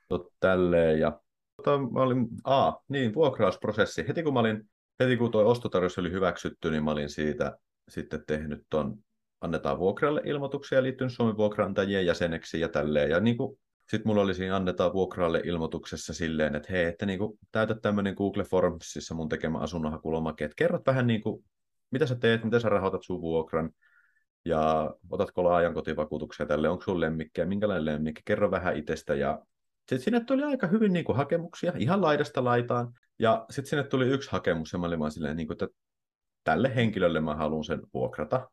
tot, tälleen. Ja tota, mä olin, a, niin, vuokrausprosessi. Heti kun mä olin, heti kun tuo ostotarjous oli hyväksytty, niin mä olin siitä sitten tehnyt ton annetaan vuokralle ilmoituksia liittyen Suomen vuokrantajien jäseneksi ja tälleen. Ja niin kuin, sitten mulla oli siinä annetaan vuokralle ilmoituksessa silleen, että hei, että niin kuin, täytä tämmöinen Google Formsissa mun tekemä asunnonhakulomake, että kerrot vähän niin kuin, mitä sä teet, miten sä rahoitat sun vuokran, ja otatko laajan kotivakuutuksia tälle, onko sun lemmikkiä, minkälainen lemmikki, kerro vähän itsestä. Ja sitten sinne tuli aika hyvin niin kuin, hakemuksia, ihan laidasta laitaan. Ja sitten sinne tuli yksi hakemus, ja mä olin vaan silleen, niin kuin, että tälle henkilölle mä haluan sen vuokrata.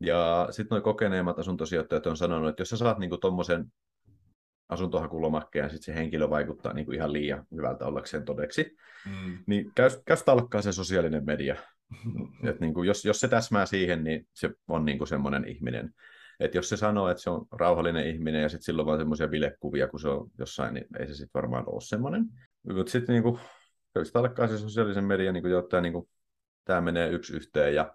Ja sitten nuo kokeneemmat asuntosijoittajat on sanonut, että jos sä saat niin tuommoisen asuntohakulomakkeen ja sitten se henkilö vaikuttaa niin kuin ihan liian hyvältä ollakseen todeksi, Mm. niin käy, käy talkkaa se sosiaalinen media. [laughs] Et niin kuin, jos, jos se täsmää siihen, niin se on niin kuin semmoinen ihminen. Et jos se sanoo, että se on rauhallinen ihminen ja sitten silloin vaan semmoisia bilekuvia, kun se on jossain, niin ei se sitten varmaan ole semmoinen. Mutta sitten niin kuin, käy talkkaa se sosiaalisen median, niin jotta niin kuin, tämä menee yksi yhteen ja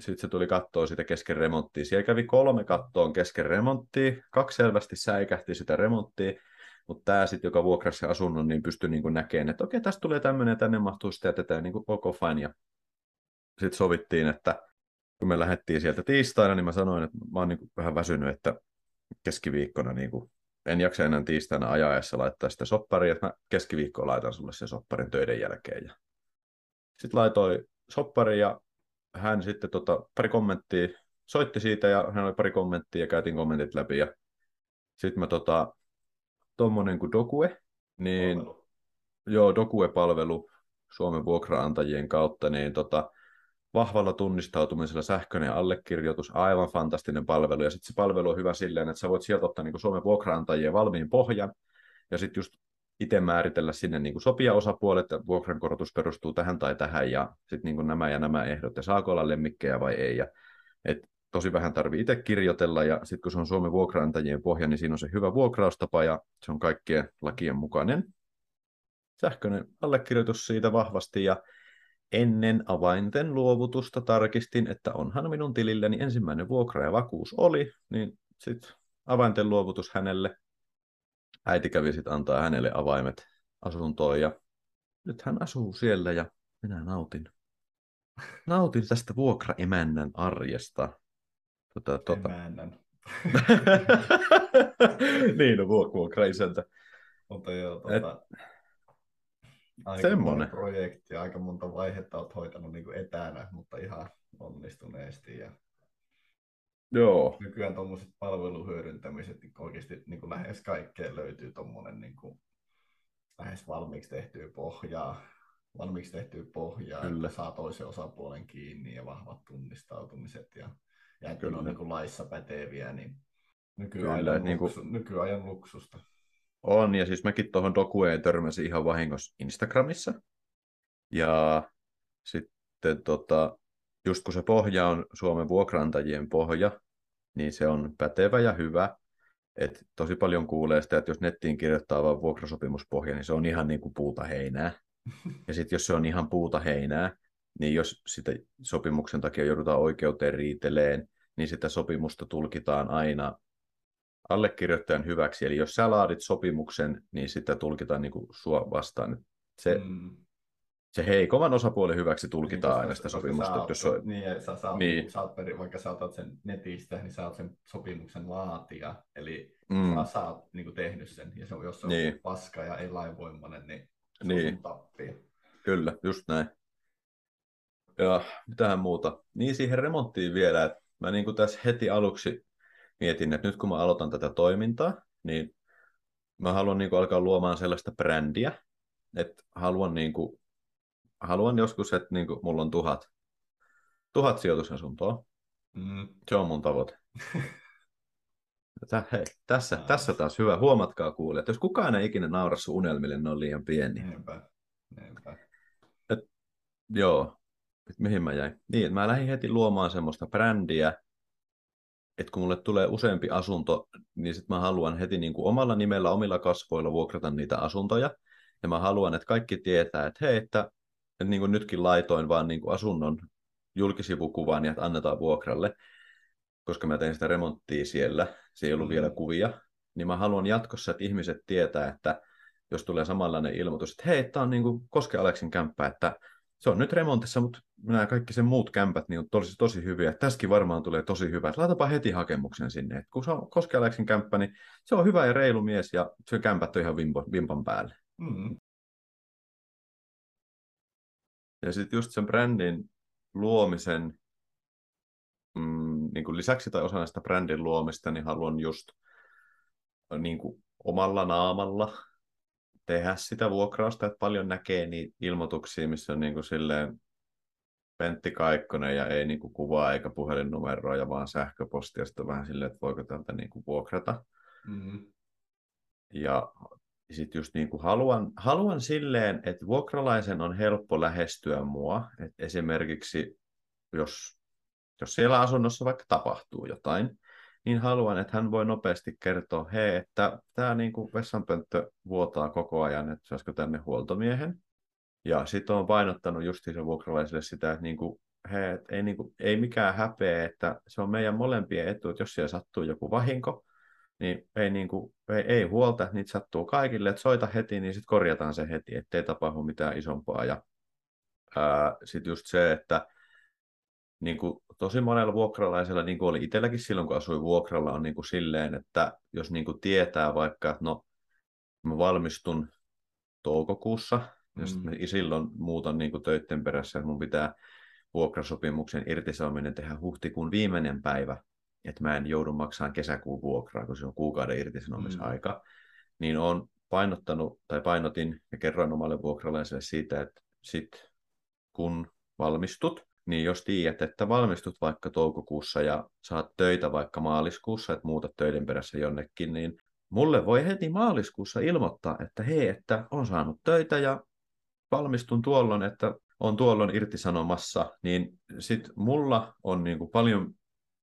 sitten se tuli kattoa sitä kesken remonttia. Siellä kävi kolme kattoon kesken remonttia, kaksi selvästi säikähti sitä remonttia, mutta tämä sitten, joka vuokrasi asunnon, niin pystyi niin näkemään, että okei, tästä tulee tämmöinen ja tänne mahtuu sitä ja tätä, niin kuin ok, fine. Ja sitten sovittiin, että kun me lähdettiin sieltä tiistaina, niin mä sanoin, että mä oon niin kuin vähän väsynyt, että keskiviikkona niin kuin en jaksa enää tiistaina ajaessa laittaa sitä sopparia, että mä keskiviikkoon laitan sulle sen sopparin töiden jälkeen. Ja sitten laitoin sopparin ja hän sitten tota, pari kommenttia, soitti siitä ja hän oli pari kommenttia ja käytiin kommentit läpi ja sitten mä tota, tommonen kuin Dokue, niin Palvelu. joo, Dokue-palvelu, Suomen vuokraantajien kautta, niin tota, vahvalla tunnistautumisella sähköinen allekirjoitus, aivan fantastinen palvelu. Ja sitten se palvelu on hyvä silleen, että sä voit sieltä ottaa niin Suomen vuokraantajien valmiin pohjan, ja sitten just itse määritellä sinne niin sopia osapuolet, että vuokrankorotus perustuu tähän tai tähän, ja sitten niin nämä ja nämä ehdot, ja saako olla lemmikkejä vai ei. Ja, et tosi vähän tarvii itse kirjoitella, ja sitten kun se on Suomen vuokraantajien pohja, niin siinä on se hyvä vuokraustapa, ja se on kaikkien lakien mukainen. Sähköinen allekirjoitus siitä vahvasti, ja Ennen avainten luovutusta tarkistin, että onhan minun tililläni ensimmäinen vuokra ja vakuus oli, niin sitten avainten luovutus hänelle. Äiti kävi sitten antaa hänelle avaimet asuntoon ja nyt hän asuu siellä ja minä nautin. Nautin tästä vuokraemännän arjesta. Tota, tota. Emännän. [laughs] niin, no vuokra-isäntä. Mutta joo, tota... Et aika Semmoinen. projekti, aika monta vaihetta olet hoitanut niin kuin etänä, mutta ihan onnistuneesti. Ja Joo. Nykyään tuommoiset palveluhyödyntämiset, niin oikeasti niin kuin lähes kaikkeen löytyy tuommoinen niin kuin lähes valmiiksi tehtyä pohjaa, valmiiksi tehtyä pohjaa, Kyllä. saa toisen osapuolen kiinni ja vahvat tunnistautumiset ja, ja että on niin kuin laissa päteviä, niin nykyajan, Kyllä, luksu, niin kuin... nykyajan luksusta. On, ja siis mäkin tuohon dokueen törmäsin ihan vahingossa Instagramissa. Ja sitten tota, just kun se pohja on Suomen vuokrantajien pohja, niin se on pätevä ja hyvä. Et tosi paljon kuulee sitä, että jos nettiin kirjoittaa vain vuokrasopimuspohja, niin se on ihan niin kuin puuta heinää. Ja sitten jos se on ihan puuta heinää, niin jos sitä sopimuksen takia joudutaan oikeuteen riiteleen, niin sitä sopimusta tulkitaan aina allekirjoittajan hyväksi. Eli jos sä laadit sopimuksen, niin sitä tulkitaan niin kuin sua vastaan. Se, mm. se heikovan osapuolen hyväksi tulkitaan niin, aina sitä sopimusta. Sä, jos on... Niin, sä, sä, niin. Sä peri, vaikka sä otat sen netistä, niin sä oot sen sopimuksen laatija. Eli mm. sä, sä oot niin kuin tehnyt sen. Ja se, jos se on niin. paska ja ei lainvoimainen, niin se niin. on tappia. Kyllä, just näin. Ja mitähän muuta. Niin siihen remonttiin vielä, että mä niin kuin tässä heti aluksi mietin, että nyt kun mä aloitan tätä toimintaa, niin mä haluan niin kuin alkaa luomaan sellaista brändiä, että haluan, niin kuin, haluan joskus, että niin kuin, mulla on tuhat, tuhat sijoitusasuntoa. Mm. Se on mun tavoite. [laughs] Hei, tässä, no. tässä taas hyvä. Huomatkaa kuulijat, että jos kukaan ei ikinä naura sun unelmille, ne on liian pieni. Niinpä. Niinpä. Et, joo, Et mihin mä jäin? Niin, mä lähdin heti luomaan semmoista brändiä, että kun mulle tulee useampi asunto, niin sitten mä haluan heti niin kuin omalla nimellä, omilla kasvoilla vuokrata niitä asuntoja. Ja mä haluan, että kaikki tietää, että hei, että, että niin kuin nytkin laitoin vaan niin kuin asunnon julkisivukuvan ja että annetaan vuokralle, koska mä tein sitä remonttia siellä, se ei ollut mm. vielä kuvia, niin mä haluan jatkossa, että ihmiset tietää, että jos tulee samanlainen ilmoitus, että hei, tämä on niin kuin Koske Aleksin kämppä, että se on nyt remontissa, mutta nämä kaikki sen muut kämpät niin on tosi, tosi hyviä. Tässäkin varmaan tulee tosi hyvä. Laitapa heti hakemuksen sinne. Et kun se on Koskealeksin kämppä, niin se on hyvä ja reilu mies ja se kämpät on ihan vimpo, vimpan päälle. Mm. Ja sitten just sen brändin luomisen mm, niin kuin lisäksi tai osana sitä brändin luomista, niin haluan just niin kuin omalla naamalla tehdä sitä vuokrausta, että paljon näkee niitä ilmoituksia, missä on niin kuin silleen Pentti Kaikkonen ja ei niin kuin kuvaa eikä puhelinnumeroa ja vaan sähköpostia, sitten vähän silleen, että voiko tältä niin kuin vuokrata. Mm-hmm. Ja sitten just niin kuin haluan, haluan silleen, että vuokralaisen on helppo lähestyä mua. että esimerkiksi jos, jos siellä asunnossa vaikka tapahtuu jotain, niin haluan, että hän voi nopeasti kertoa, hei, että tämä niin kuin vessanpönttö vuotaa koko ajan, että saisiko tänne huoltomiehen. Ja sitten on painottanut justiinsa vuokralaisille sitä, että niin kuin, hei, et ei, niin kuin, ei mikään häpeä, että se on meidän molempien etu, että jos siellä sattuu joku vahinko, niin ei, niin kuin, ei, ei huolta, että niitä sattuu kaikille, että soita heti, niin sitten korjataan se heti, ettei tapahdu mitään isompaa. Ja sitten just se, että niin kuin tosi monella vuokralaisella, niin kuin oli itselläkin silloin, kun asuin vuokralla, on niin kuin silleen, että jos niin kuin tietää vaikka, että no, mä valmistun toukokuussa, mm. ja sitten silloin muutan niin kuin töiden perässä, että mun pitää vuokrasopimuksen irtisanominen tehdä huhtikuun viimeinen päivä, että mä en joudu maksamaan kesäkuun vuokraa, kun se on kuukauden irtisanomisaika, mm. niin on painottanut tai painotin ja kerroin omalle vuokralaiselle siitä, että sit kun valmistut, niin jos tiedät, että valmistut vaikka toukokuussa ja saat töitä vaikka maaliskuussa, että muutat töiden perässä jonnekin, niin mulle voi heti maaliskuussa ilmoittaa, että hei, että on saanut töitä ja valmistun tuolloin, että on tuolloin irtisanomassa, niin sitten mulla on niin kuin paljon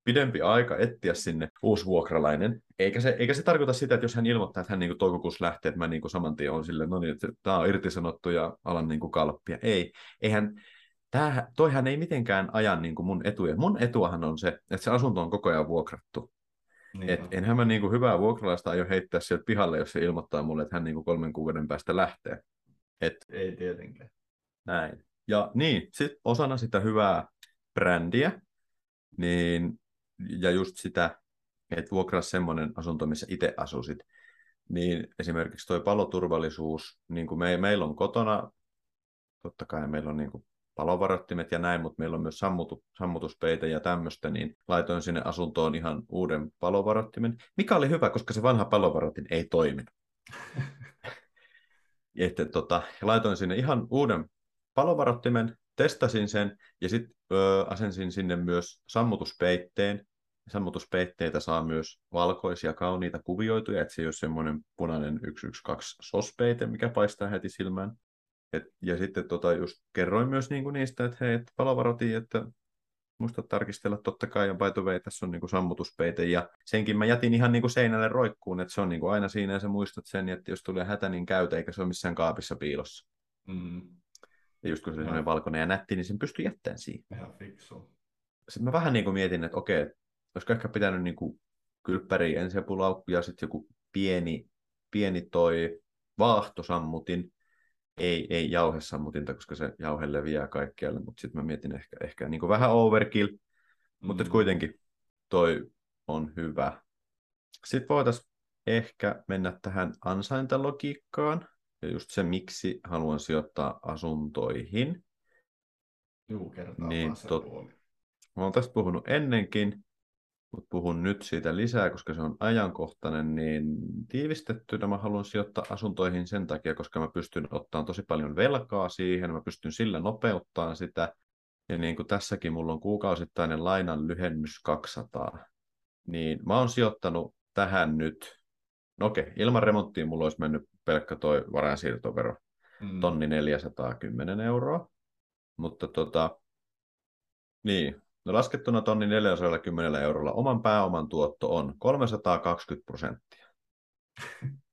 pidempi aika etsiä sinne uusi vuokralainen. Eikä se, eikä se tarkoita sitä, että jos hän ilmoittaa, että hän niin kuin toukokuussa lähtee, että mä niin kuin saman tien on silleen, no niin, että tämä on irtisanottu ja alan niin kuin kalppia. Ei, eihän, tämähän, toihan ei mitenkään ajan niin kuin mun etuja. Mun etuahan on se, että se asunto on koko ajan vuokrattu. Niin Et enhän mä niin kuin hyvää vuokralaista aio heittää sieltä pihalle, jos se ilmoittaa mulle, että hän niin kuin kolmen kuukauden päästä lähtee. Et, ei tietenkään. Näin. Ja niin, sit osana sitä hyvää brändiä, niin, ja just sitä, että vuokraa semmoinen asunto, missä itse asusit, niin esimerkiksi tuo paloturvallisuus, niin kuin me, meillä on kotona, totta kai meillä on niin kuin palovarottimet ja näin, mutta meillä on myös sammutu, sammutuspeite ja tämmöistä, niin laitoin sinne asuntoon ihan uuden palovarottimen, mikä oli hyvä, koska se vanha palovarottin ei toiminut. [laughs] että, tota, laitoin sinne ihan uuden palovarottimen, testasin sen ja sitten asensin sinne myös sammutuspeitteen. Sammutuspeitteitä saa myös valkoisia, kauniita kuvioituja, että se ei ole semmoinen punainen 112 sospeite, mikä paistaa heti silmään. Et, ja sitten tota, just kerroin myös niinku niistä, että hei, et palovarotin, että muista tarkistella totta kai, ja by the way, tässä on niinku sammutuspeite, ja senkin mä jätin ihan niinku seinälle roikkuun, että se on niinku aina siinä, ja sä muistat sen, että jos tulee hätä, niin käytä, eikä se ole missään kaapissa piilossa. Mm. Ja just kun se on valkoinen ja nätti, niin sen pystyy jättämään siihen. Ihan fiksu. Sitten mä vähän niin kuin mietin, että okei, olisiko ehkä pitänyt niin kuin kylppäri ensiapulaukku ja sitten joku pieni, pieni toi vaahtosammutin, ei, ei jauhesammutinta, koska se jauhe leviää kaikkialle, mutta sitten mä mietin ehkä, ehkä niin vähän overkill, mm. mutta kuitenkin toi on hyvä. Sitten voitaisiin ehkä mennä tähän ansaintalogiikkaan, ja just se, miksi haluan sijoittaa asuntoihin. Juu, kertaa niin, tot... Mä oon tästä puhunut ennenkin, mutta puhun nyt siitä lisää, koska se on ajankohtainen, niin tiivistettynä mä haluan sijoittaa asuntoihin sen takia, koska mä pystyn ottamaan tosi paljon velkaa siihen, mä pystyn sillä nopeuttaa sitä, ja niin kuin tässäkin mulla on kuukausittainen lainan lyhennys 200, niin mä oon sijoittanut tähän nyt, no okei, ilman remonttia mulla olisi mennyt pelkkä toi varainsiirtovero, mm. tonni 410 euroa, mutta tota, niin, No laskettuna tonni 410 eurolla oman pääoman tuotto on 320 prosenttia. [laughs]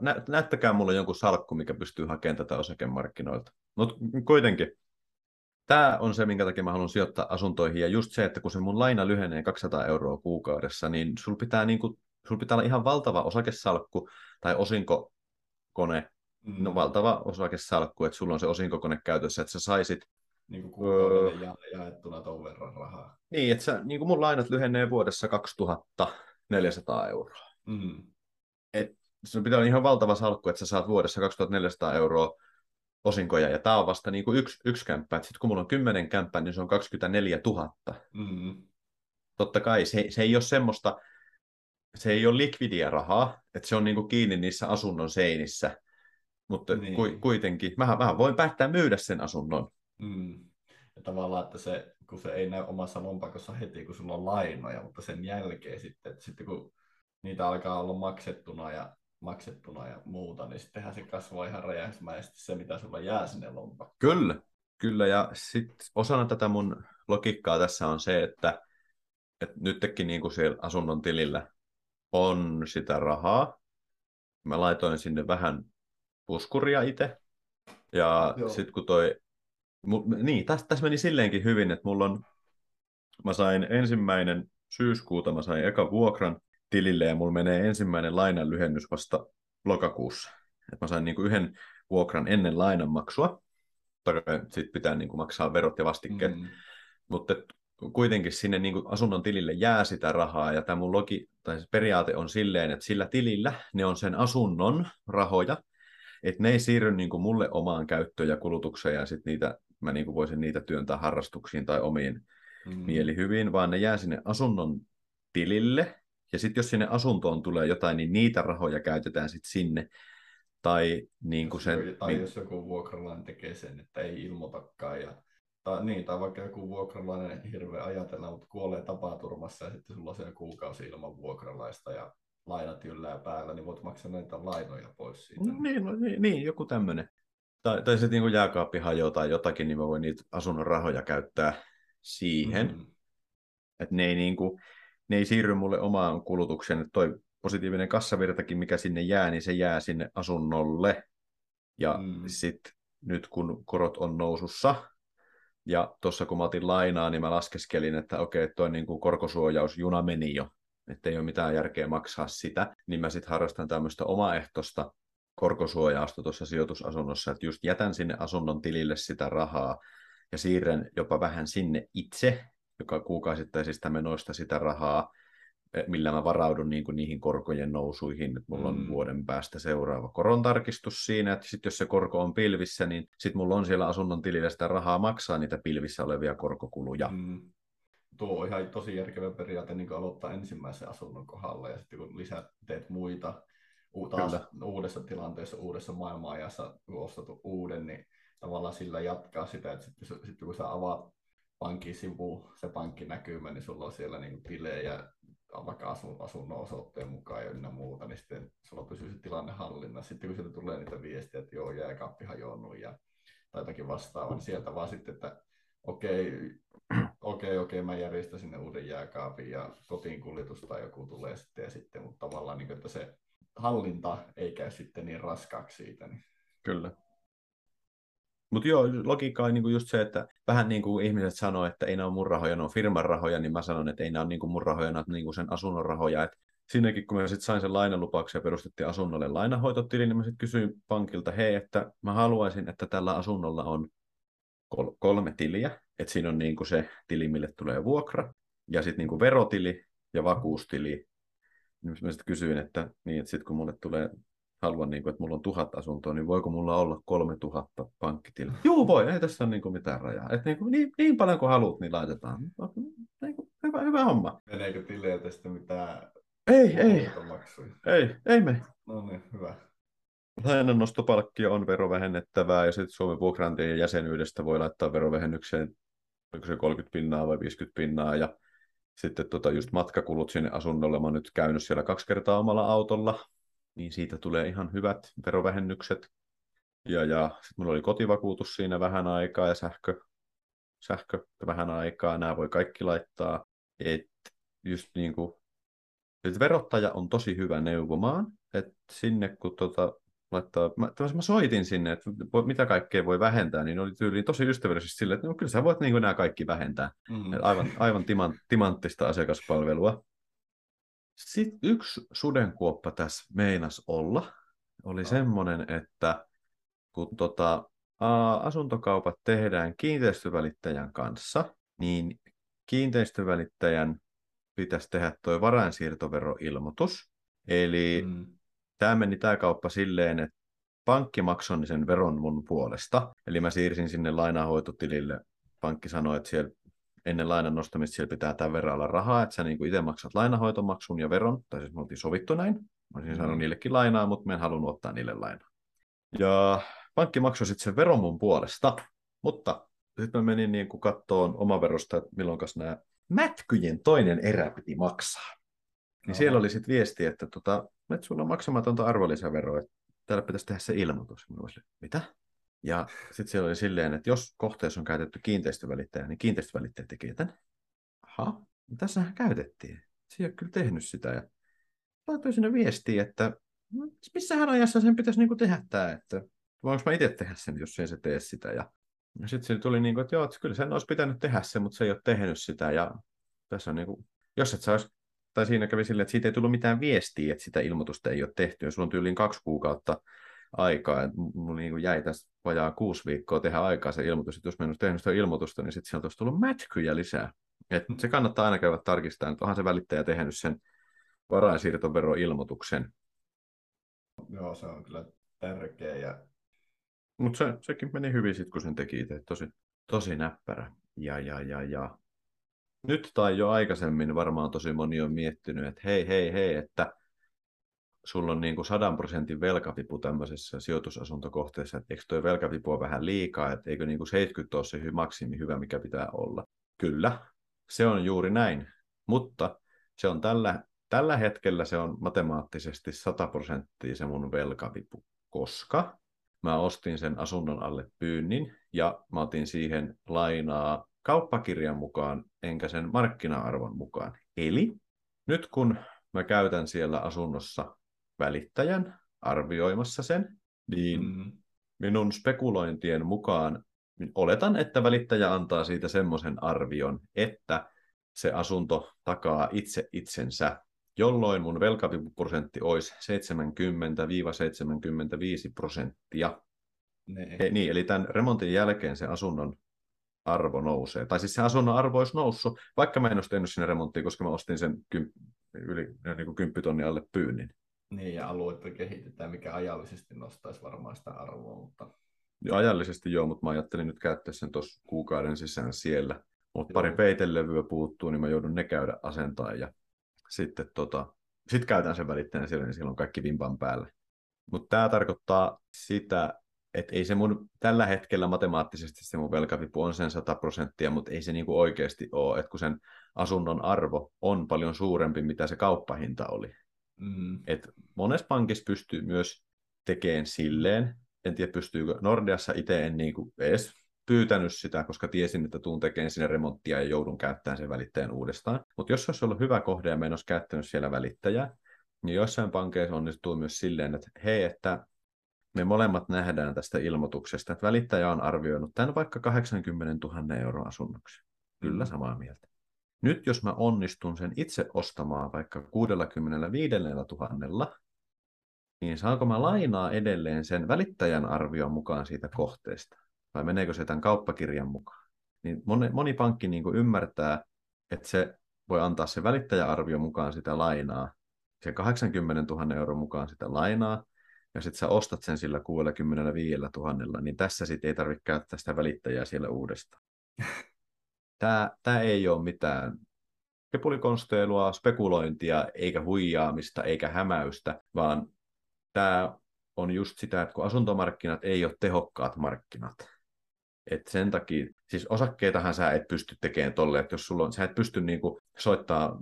Nä, näyttäkää mulle jonkun salkku, mikä pystyy hakemaan tätä osakemarkkinoilta. Mutta kuitenkin, tämä on se, minkä takia mä haluan sijoittaa asuntoihin. Ja just se, että kun se mun laina lyhenee 200 euroa kuukaudessa, niin sul pitää, niin kuin, sul pitää olla ihan valtava osakesalkku tai osinkokone, mm. no valtava osakesalkku, että sulla on se osinkokone käytössä, että sä saisit niin kuin kuukaudelle ja, jaettuna tuon verran rahaa. Niin, että sä, niin kuin mun lainat lyhenee vuodessa 2400 euroa. Mm. Et se pitää olla ihan valtava salkku, että sä saat vuodessa 2400 euroa osinkoja, ja tämä on vasta niin kuin yksi, yksi kämppä. Sitten kun mulla on kymmenen kämppää, niin se on 24 000. Mm. Totta kai se, se ei ole semmoista, se ei ole likvidia rahaa, että se on niin kuin kiinni niissä asunnon seinissä, mutta niin. ku, kuitenkin, mä, mä voin päättää myydä sen asunnon. Mm. Ja tavallaan, että se, kun se ei näy omassa lompakossa heti, kun sulla on lainoja, mutta sen jälkeen sitten, että sitten kun niitä alkaa olla maksettuna ja maksettuna ja muuta, niin sittenhän se kasvaa ihan räjähdysmäisesti se, mitä sulla jää sinne lompakkoon. Kyllä, kyllä. Ja sitten osana tätä mun logiikkaa tässä on se, että, että nytkin niin kuin siellä asunnon tilillä on sitä rahaa. Mä laitoin sinne vähän puskuria itse. Ja sitten kun toi niin, tässä, tässä meni silleenkin hyvin, että mulla on, mä sain ensimmäinen syyskuuta, mä sain eka vuokran tilille ja mulla menee ensimmäinen lainan lyhennys vasta lokakuussa. Et mä sain niin kuin yhden vuokran ennen lainanmaksua, sitten pitää niin kuin maksaa verot ja vastikkeet, mm. mutta kuitenkin sinne niin kuin asunnon tilille jää sitä rahaa, ja tämä mun logi, tai se periaate on silleen, että sillä tilillä ne on sen asunnon rahoja, että ne ei siirry niin kuin mulle omaan käyttöön ja kulutukseen, ja sitten niitä mä niin kuin voisin niitä työntää harrastuksiin tai omiin mm. mielihyviin, vaan ne jää sinne asunnon tilille, ja sitten jos sinne asuntoon tulee jotain, niin niitä rahoja käytetään sitten sinne. tai niin kuin sen... Tai jos joku vuokralainen tekee sen, että ei ilmoitakaan ja tai, niin, tai vaikka joku vuokralainen hirveä ajatella, mutta kuolee tapaturmassa ja sitten sulla on se kuukausi ilman vuokralaista ja lainat yllää päällä, niin voit maksaa näitä lainoja pois siitä. Niin, no, niin, niin joku tämmöinen. Tai, tai sitten niin jääkaappi hajoaa tai jotakin, niin mä voin niitä asunnon rahoja käyttää siihen. Mm. Että ne ei, niin kuin, ne ei siirry mulle omaan kulutukseen. Että toi positiivinen kassavirtakin, mikä sinne jää, niin se jää sinne asunnolle. Ja mm. sitten nyt kun korot on nousussa, ja tuossa kun mä otin lainaa, niin mä laskeskelin, että okei, okay, toi niin kuin korkosuojausjuna meni jo, että ei ole mitään järkeä maksaa sitä, niin mä sitten harrastan tämmöistä omaehtoista korkosuojausta tuossa sijoitusasunnossa, että just jätän sinne asunnon tilille sitä rahaa ja siirrän jopa vähän sinne itse, joka kuukausittaisista menoista sitä rahaa, Eh, millä mä varaudun niin kuin niihin korkojen nousuihin, että mulla on mm. vuoden päästä seuraava korontarkistus siinä, että sit jos se korko on pilvissä, niin sitten mulla on siellä asunnon tilillä sitä rahaa maksaa niitä pilvissä olevia korkokuluja. Mm. Tuo on ihan tosi järkevä periaate niin aloittaa ensimmäisen asunnon kohdalla ja sitten kun lisät teet muita, taas Kyllä. uudessa tilanteessa, uudessa maailmanajassa, ostat uuden, niin tavallaan sillä jatkaa sitä, että sitten, sitten kun sä avaat pankin sivu, se pankkinäkymä, niin sulla on siellä niin tilejä vaikka asun, asunnon osoitteen mukaan ja ynnä muuta, niin sitten sulla pysyy se tilanne hallinnassa. Sitten kun sieltä tulee niitä viestejä, että joo, jääkaappi hajonnut ja tai jotakin vastaavaa, niin sieltä vaan sitten, että okei, okei, okei, mä järjestän sinne uuden jääkaapin ja kotiin kuljetus tai joku tulee sitten ja sitten, mutta tavallaan niin, että se hallinta ei käy sitten niin raskaaksi siitä. Niin. Kyllä. Mutta joo, logiikka on niinku just se, että vähän niin kuin ihmiset sanoo, että ei nämä ole mun rahoja, ne on firman rahoja, niin mä sanon, että ei nämä ole niinku mun rahoja, ne on niinku sen asunnon rahoja. Et siinäkin, kun mä sitten sain sen lainalupauksen ja perustettiin asunnolle lainahoitotili, niin mä sitten kysyin pankilta, hei, että mä haluaisin, että tällä asunnolla on kol- kolme tiliä, että siinä on niinku se tili, mille tulee vuokra, ja sitten niinku verotili ja vakuustili. Niin mä sitten kysyin, että, niin, että sitten kun mulle tulee haluan, niin kuin, että mulla on tuhat asuntoa, niin voiko mulla olla kolme tuhatta pankkitiliä? Joo, voi, ei tässä ole niin kuin mitään rajaa. Et niin, kuin, niin, niin paljon kuin haluat, niin laitetaan. Niin kuin, hyvä, hyvä homma. Meneekö tileiltä sitten mitään ei, ei. Ei, ei me. No niin, hyvä. Lainannostopalkkio on verovähennettävää ja sitten Suomen vuokrantien jäsenyydestä voi laittaa verovähennykseen onko se 30 pinnaa vai 50 pinnaa ja sitten tota just matkakulut sinne asunnolle. Mä oon nyt käynyt siellä kaksi kertaa omalla autolla niin siitä tulee ihan hyvät verovähennykset. Ja, ja sitten mulla oli kotivakuutus siinä vähän aikaa ja sähkö, sähkö vähän aikaa. Nämä voi kaikki laittaa. Et just niin kuin, et verottaja on tosi hyvä neuvomaan, että sinne kun tota, laittaa, mä, mä soitin sinne, että mitä kaikkea voi vähentää, niin oli tyyliin tosi ystävällisesti sille, että no, kyllä sä voit niin nämä kaikki vähentää. Mm. aivan, aivan timanttista asiakaspalvelua. Sitten yksi sudenkuoppa tässä meinas olla, oli no. semmoinen, että kun tota, asuntokaupat tehdään kiinteistövälittäjän kanssa, niin kiinteistövälittäjän pitäisi tehdä tuo varainsiirtoveroilmoitus. Eli mm. Tämä meni tämä kauppa silleen, että pankki maksoi sen veron mun puolesta. Eli mä siirsin sinne lainahoitotilille. Pankki sanoi, että siellä ennen lainan nostamista siellä pitää tämän verran olla rahaa, että sä niin itse maksat lainahoitomaksun ja veron, tai siis me oltiin sovittu näin. Mä olisin mm. saanut niillekin lainaa, mutta mä en halunnut ottaa niille lainaa. Ja pankki maksoi sitten sen veron mun puolesta, mutta sitten mä menin niin kuin kattoon omaverosta, että milloin nämä mätkyjen toinen erä piti maksaa. Niin Oho. siellä oli sitten viesti, että tota, että sulla on maksamatonta arvonlisäveroa, että täällä pitäisi tehdä se ilmoitus. Mä olisin, mitä? Ja sitten siellä oli silleen, että jos kohteessa on käytetty kiinteistövälittäjä, niin kiinteistövälittäjä tekee tämän. Aha, no tässähän käytettiin. Se ei ole kyllä tehnyt sitä. Ja laitoin sinne viestiä, että no, missähän ajassa sen pitäisi niinku tehdä tämä, että voinko mä itse tehdä sen, jos ei se tee sitä. Ja, ja sitten se tuli niin kuin, että joo, että kyllä sen olisi pitänyt tehdä se, mutta se ei ole tehnyt sitä. Ja tässä on niin kuin, jos et saisi tai siinä kävi silleen, että siitä ei tullut mitään viestiä, että sitä ilmoitusta ei ole tehty. Ja sulla on tyyliin kaksi kuukautta aikaa. että mulla niin jäi tässä vajaa kuusi viikkoa tehdä aikaa se ilmoitus, että jos mä en olisi tehnyt sitä ilmoitusta, niin sitten sieltä olisi tullut mätkyjä lisää. Et se kannattaa aina käydä tarkistamaan, että onhan se välittäjä tehnyt sen varainsiirtoveroilmoituksen. Joo, se on kyllä tärkeä. Ja... Mutta se, sekin meni hyvin sitten, kun sen teki itse. Tosi, tosi näppärä. Ja, ja, ja, ja. Nyt tai jo aikaisemmin varmaan tosi moni on miettinyt, että hei, hei, hei, että sulla on niin kuin 100 prosentin velkavipu tämmöisessä sijoitusasuntokohteessa, että eikö tuo velkavipu ole vähän liikaa, että eikö niin kuin 70 ole se maksimi hyvä, mikä pitää olla. Kyllä, se on juuri näin, mutta se on tällä, tällä hetkellä se on matemaattisesti 100 prosenttia se mun velkavipu, koska mä ostin sen asunnon alle pyynnin ja mä otin siihen lainaa kauppakirjan mukaan, enkä sen markkina-arvon mukaan. Eli nyt kun mä käytän siellä asunnossa välittäjän arvioimassa sen, niin mm. minun spekulointien mukaan oletan, että välittäjä antaa siitä semmoisen arvion, että se asunto takaa itse itsensä, jolloin mun velkavipuprosentti olisi 70-75 prosenttia. E, niin, eli tämän remontin jälkeen se asunnon arvo nousee. Tai siis se asunnon arvo olisi noussut, vaikka mä en olisi tehnyt sinne remonttia, koska mä ostin sen kym, yli niin kuin kymppitonnin alle pyynnin. Niin, ja aluetta kehitetään, mikä ajallisesti nostaisi varmaan sitä arvoa, mutta... Ja ajallisesti joo, mutta mä ajattelin nyt käyttää sen tuossa kuukauden sisään siellä. Mutta pari peitelevyä puuttuu, niin mä joudun ne käydä asentaa ja sitten tota, sit käytän sen välittäjän siellä, niin silloin kaikki vimpan päällä. Mutta tämä tarkoittaa sitä, että ei se mun tällä hetkellä matemaattisesti se mun velkavipu on sen 100 prosenttia, mutta ei se niinku oikeasti ole, että kun sen asunnon arvo on paljon suurempi, mitä se kauppahinta oli. Mm. Et monessa pankissa pystyy myös tekemään silleen, en tiedä pystyykö, Nordeassa itse en niinku edes pyytänyt sitä, koska tiesin, että tuun tekemään sinne remonttia ja joudun käyttämään sen välittäjän uudestaan. Mutta jos olisi ollut hyvä kohde ja me en olisi käyttänyt siellä välittäjää, niin joissain pankeissa onnistuu myös silleen, että hei, että me molemmat nähdään tästä ilmoituksesta, että välittäjä on arvioinut tämän vaikka 80 000 euroa asunnoksi. Kyllä mm. samaa mieltä. Nyt jos mä onnistun sen itse ostamaan vaikka 65 000, niin saanko mä lainaa edelleen sen välittäjän arvion mukaan siitä kohteesta? Vai meneekö se tämän kauppakirjan mukaan? Niin moni, moni pankki niin kuin ymmärtää, että se voi antaa se välittäjäarvio mukaan sitä lainaa, se 80 000 euron mukaan sitä lainaa, ja sitten sä ostat sen sillä 65 000, niin tässä sitten ei tarvitse käyttää sitä välittäjää siellä uudestaan. [laughs] Tämä, tämä ei ole mitään kepulikonsteilua, spekulointia, eikä huijaamista, eikä hämäystä, vaan tämä on just sitä, että kun asuntomarkkinat ei ole tehokkaat markkinat, et sen takia, siis osakkeitahan sä et pysty tekemään tolle, että jos sulla on, sä et pysty niinku soittaa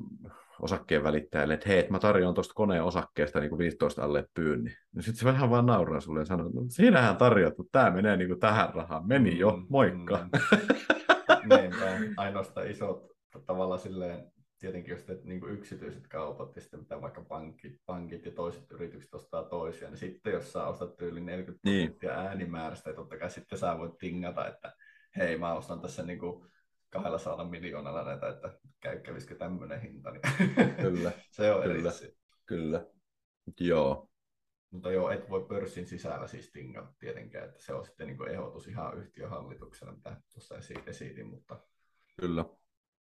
osakkeen välittäjälle, että hei, mä tarjoan tuosta koneen osakkeesta niin 15 alle pyynni. Niin sitten se vähän vaan nauraa sulle ja sanoo, että no, siinähän tarjot, mutta tämä menee niin kuin tähän rahaan. Meni jo, mm, moikka. Mm, [laughs] mm. ainoastaan isot tavallaan silleen, tietenkin jos teet niin yksityiset kaupat ja sitten mitä vaikka pankit, pankit ja toiset yritykset ostaa toisia, niin sitten jos sä ostat yli 40 niin. äänimäärästä, ja totta kai sitten sä voit tingata, että hei mä ostan tässä niin kuin 200 miljoonalla näitä, että käy, kävisikö tämmöinen hinta, niin [laughs] kyllä, se on kyllä, eri Kyllä, joo. Mutta joo, et voi pörssin sisällä siis tingata tietenkään, että se on sitten niin ehdotus ihan yhtiöhallituksena, mitä tuossa esitin, mutta... Kyllä.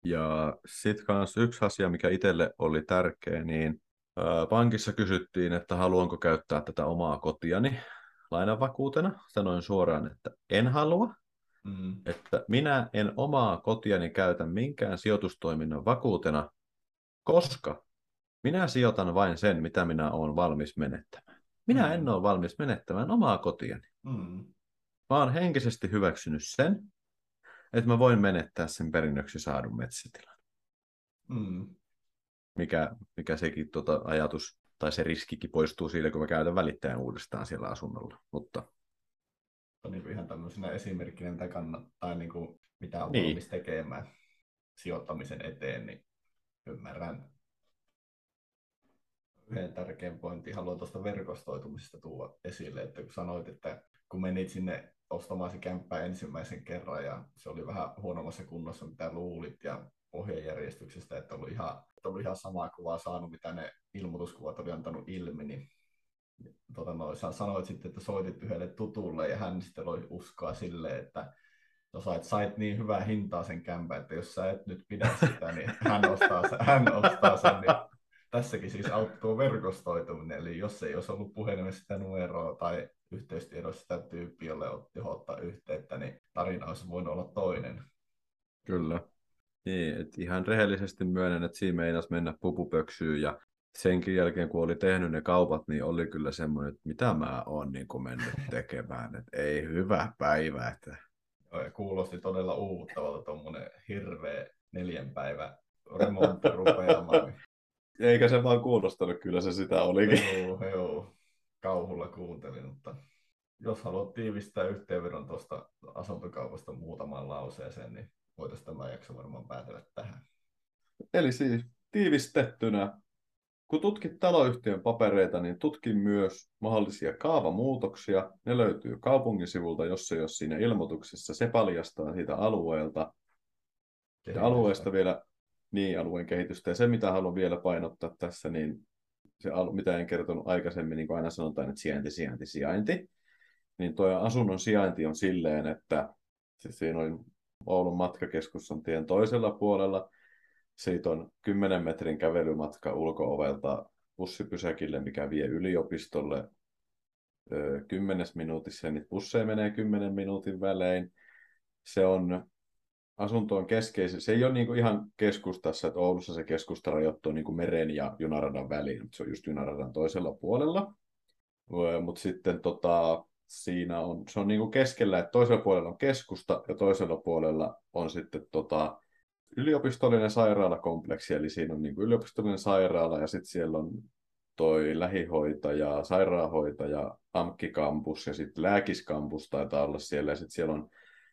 Ja sitten kanssa yksi asia, mikä itselle oli tärkeä, niin pankissa kysyttiin, että haluanko käyttää tätä omaa kotiani lainavakuutena. Sanoin suoraan, että en halua. Mm. Että minä en omaa kotiani käytä minkään sijoitustoiminnan vakuutena, koska minä sijoitan vain sen, mitä minä olen valmis menettämään. Minä mm. en ole valmis menettämään omaa kotiani. Mm. Mä olen henkisesti hyväksynyt sen, että mä voin menettää sen perinnöksi saadun metsätilan. Mm. Mikä, mikä sekin tota, ajatus tai se riskikin poistuu siitä, kun mä käytän välittäjän uudestaan siellä asunnolla. Mutta... Niin ihan tämmöisenä esimerkkinä, mitä kannattaa, niin kuin, mitä on niin. valmis tekemään sijoittamisen eteen, niin ymmärrän yhden tärkeän pointin haluan tuosta verkostoitumisesta tuoda esille, että kun sanoit, että kun menit sinne ostamaan se kämppää ensimmäisen kerran ja se oli vähän huonommassa kunnossa, mitä luulit ja ohjejärjestyksestä, että oli ihan, että oli ihan samaa kuvaa saanut, mitä ne ilmoituskuvat oli antanut ilmi, niin tota noin, sanoit sitten, että soitit yhdelle tutulle ja hän sitten oli uskoa silleen, että no sait, sait niin hyvää hintaa sen kämpän, että jos sä et nyt pidä sitä, niin hän ostaa sen, hän ostaa sen niin tässäkin siis auttuu verkostoituminen, eli jos ei olisi ollut puhelimessa sitä numeroa tai yhteystiedossa sitä tyyppiä, jolle otti ottaa yhteyttä, niin tarina olisi voinut olla toinen. Kyllä. Niin, että ihan rehellisesti myönnän, että siinä meinasi mennä pupupöksyyn ja senkin jälkeen, kun oli tehnyt ne kaupat, niin oli kyllä semmoinen, että mitä mä oon niin mennyt [laughs] tekemään. Että ei hyvä päivä. Että... Joo, kuulosti todella uuvuttavalta tuommoinen hirveä neljän päivä remontti rupeamaan. [laughs] Eikä se vaan kuulostanut, kyllä se sitä olikin. Joo, joo. Kauhulla kuuntelin, mutta jos haluat tiivistää yhteenvedon tuosta asuntokaupasta muutamaan lauseeseen, niin voitaisiin tämä jakso varmaan päätellä tähän. Eli siis tiivistettynä, kun tutkit taloyhtiön papereita, niin tutki myös mahdollisia kaavamuutoksia. Ne löytyy kaupungin sivulta, jos se ei ole siinä ilmoituksessa. Se paljastaa siitä alueelta. Ja alueesta vielä niin alueen kehitystä. Ja se, mitä haluan vielä painottaa tässä, niin se, mitä en kertonut aikaisemmin, niin kuin aina sanotaan, että sijainti, sijainti, sijainti. Niin tuo asunnon sijainti on silleen, että siis siinä on Oulun matkakeskus on tien toisella puolella. Siitä on 10 metrin kävelymatka ulkoovelta bussipysäkille, mikä vie yliopistolle kymmenes minuutissa. Niitä busseja menee kymmenen minuutin välein. Se on asunto on keskeisen. Se ei ole niin ihan keskustassa, että Oulussa se keskusta rajoittuu niin kuin meren ja junaradan väliin. Se on just junaradan toisella puolella. Mutta sitten tota, siinä on, se on niin kuin keskellä, että toisella puolella on keskusta ja toisella puolella on sitten tota, yliopistollinen sairaalakompleksi, eli siinä on niin kuin yliopistollinen sairaala ja sitten siellä on toi lähihoitaja, sairaanhoitaja, AMKI-kampus ja sitten lääkiskampus taitaa olla siellä ja sitten siellä on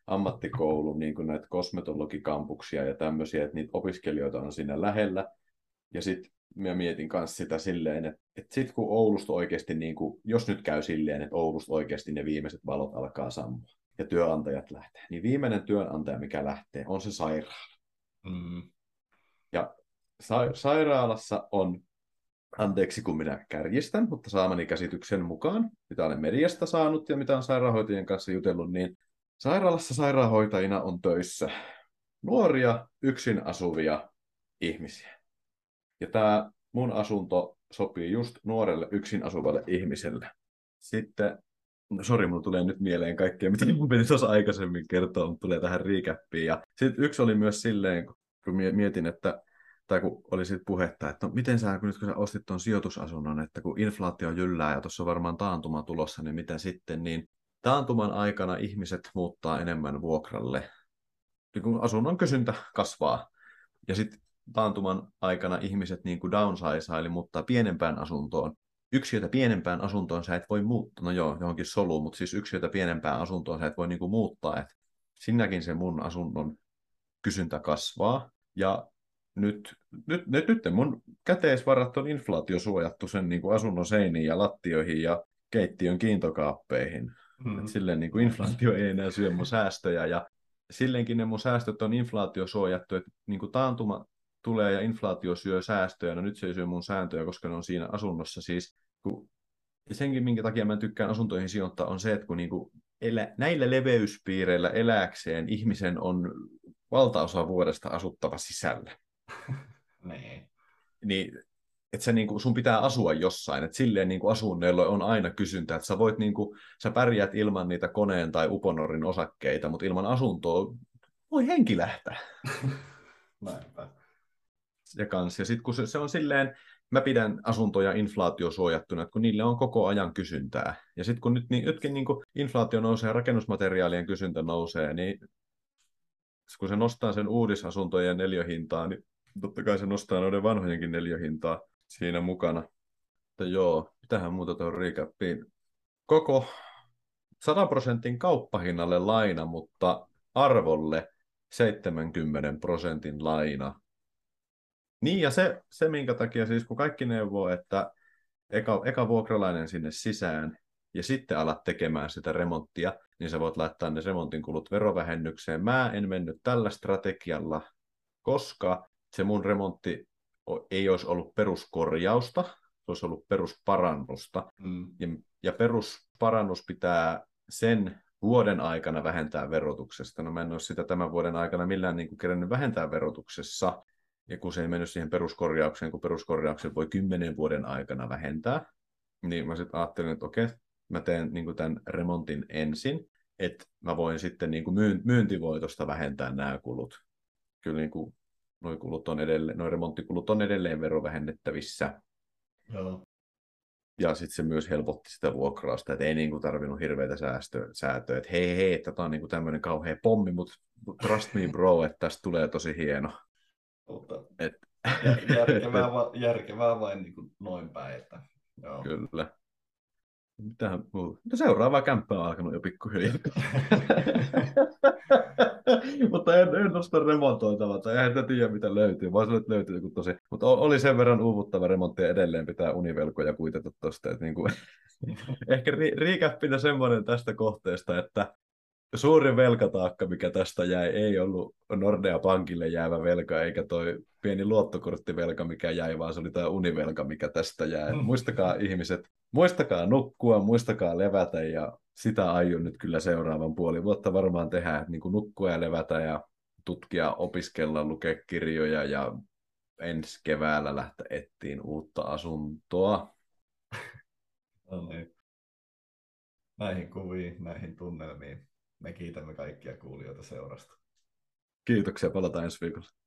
ammattikoulu, niin kuin näitä kosmetologikampuksia ja tämmöisiä, että niitä opiskelijoita on siinä lähellä. Ja sitten mä mietin myös sitä silleen, että, että sitten kun Oulusta oikeasti, niin kuin, jos nyt käy silleen, että Oulusta oikeasti ne viimeiset valot alkaa sammua ja työnantajat lähtee, niin viimeinen työnantaja, mikä lähtee, on se sairaala. Mm. Ja sa- sairaalassa on, anteeksi kun minä kärjistän, mutta saamani käsityksen mukaan, mitä olen mediasta saanut ja mitä on sairaanhoitajien kanssa jutellut, niin sairaalassa sairaanhoitajina on töissä nuoria, yksin asuvia ihmisiä. Ja tämä mun asunto sopii just nuorelle yksin asuvalle ihmiselle. Sitten, no sori, mulla tulee nyt mieleen kaikkea, mitä mun piti tuossa aikaisemmin kertoa, mutta tulee tähän riikäppiin. Ja sitten yksi oli myös silleen, kun mietin, että tai kun oli sitten puhetta, että no, miten sä, kun nyt kun sä ostit tuon sijoitusasunnon, että kun inflaatio jyllää ja tuossa on varmaan taantuma tulossa, niin mitä sitten, niin taantuman aikana ihmiset muuttaa enemmän vuokralle, kun asunnon kysyntä kasvaa. Ja sitten taantuman aikana ihmiset niin kuin downsize, eli muuttaa pienempään asuntoon. Yksiötä pienempään asuntoon sä et voi muuttaa, no joo, johonkin soluun, mutta siis yksiötä pienempään asuntoon sä et voi niin kuin muuttaa, että sinäkin se mun asunnon kysyntä kasvaa. Ja nyt, nyt, nyt, nyt mun käteisvarat on inflaatiosuojattu sen niin kuin asunnon seiniin ja lattioihin ja keittiön kiintokaappeihin. Mm. Et silleen niin kuin inflaatio ei enää syö mun säästöjä ja silleenkin ne mun säästöt on inflaatiosuojattu, että niin kuin taantuma, tulee ja inflaatio syö säästöjä, no nyt se ei syö mun sääntöjä, koska ne on siinä asunnossa siis. Kun, ja senkin, minkä takia mä tykkään asuntoihin sijoittaa, on se, että kun niinku elä, näillä leveyspiireillä eläkseen ihmisen on valtaosa vuodesta asuttava sisällä. [laughs] niin. niin että se, niinku, sun pitää asua jossain, että silleen niinku asunneilla on aina kysyntä, että sä voit niinku, sä pärjät ilman niitä koneen tai uponorin osakkeita, mutta ilman asuntoa voi henki lähteä. [laughs] Näinpä ja kanssa. Ja sitten kun se, se on silleen, mä pidän asuntoja inflaatiosuojattuna, kun niille on koko ajan kysyntää. Ja sitten kun nyt niin, nytkin niin inflaatio nousee ja rakennusmateriaalien kysyntä nousee, niin kun se nostaa sen uudisasuntojen neljöhintaa, niin totta kai se nostaa noiden vanhojenkin neljöhintaa siinä mukana. Mutta joo, mitähän muuta tuon recappiin. Koko 100 prosentin kauppahinnalle laina, mutta arvolle 70 prosentin laina. Niin, ja se, se minkä takia siis, kun kaikki neuvoo, että eka, eka vuokralainen sinne sisään ja sitten alat tekemään sitä remonttia, niin sä voit laittaa ne remontin kulut verovähennykseen. Mä en mennyt tällä strategialla, koska se mun remontti ei olisi ollut peruskorjausta, se olisi ollut perusparannusta. Mm. Ja, ja perusparannus pitää sen vuoden aikana vähentää verotuksesta. No mä en ole sitä tämän vuoden aikana millään niin kuin vähentää verotuksessa, ja kun se ei mennyt siihen peruskorjaukseen, kun peruskorjauksen voi kymmenen vuoden aikana vähentää, niin mä sitten ajattelin, että okei, mä teen niin kuin tämän remontin ensin, että mä voin sitten niin kuin myyntivoitosta vähentää nämä kulut. Kyllä niin kuin noi, kulut on edelleen, noi remonttikulut on edelleen verovähennettävissä. Joo. Ja sitten se myös helpotti sitä vuokrausta, että ei niinku tarvinnut hirveitä säästöä, säätöä, että hei hei, tämä on niinku tämmöinen kauhea pommi, mutta trust me bro, että tästä tulee tosi hieno. Mutta Et... järkevää, [laughs] va, järkevää vain niin kuin noin päin. Että, joo. Kyllä. Mitähän muu? No seuraava kämppä on alkanut jo pikkuhiljaa. [laughs] Mutta en, en nosta remontoitavaa, tai eihän tiedä mitä löytyy. Voisi että löytyy joku tosi. Mutta oli sen verran uuvuttava remontti edelleen pitää univelkoja kuitata tuosta. Että niin kuin... [laughs] Ehkä ri- riikäppinä semmoinen tästä kohteesta, että suurin velkataakka, mikä tästä jäi, ei ollut Nordea Pankille jäävä velka, eikä toi pieni luottokorttivelka, mikä jäi, vaan se oli tämä univelka, mikä tästä jäi. Mm. Muistakaa ihmiset, muistakaa nukkua, muistakaa levätä ja sitä aion nyt kyllä seuraavan puoli vuotta varmaan tehdä, että niin kuin nukkua ja levätä ja tutkia, opiskella, lukea kirjoja ja ensi keväällä lähteä ettiin uutta asuntoa. [laughs] No niin. Näihin kuviin, näihin tunnelmiin me kiitämme kaikkia kuulijoita seurasta. Kiitoksia, palataan ensi viikolla.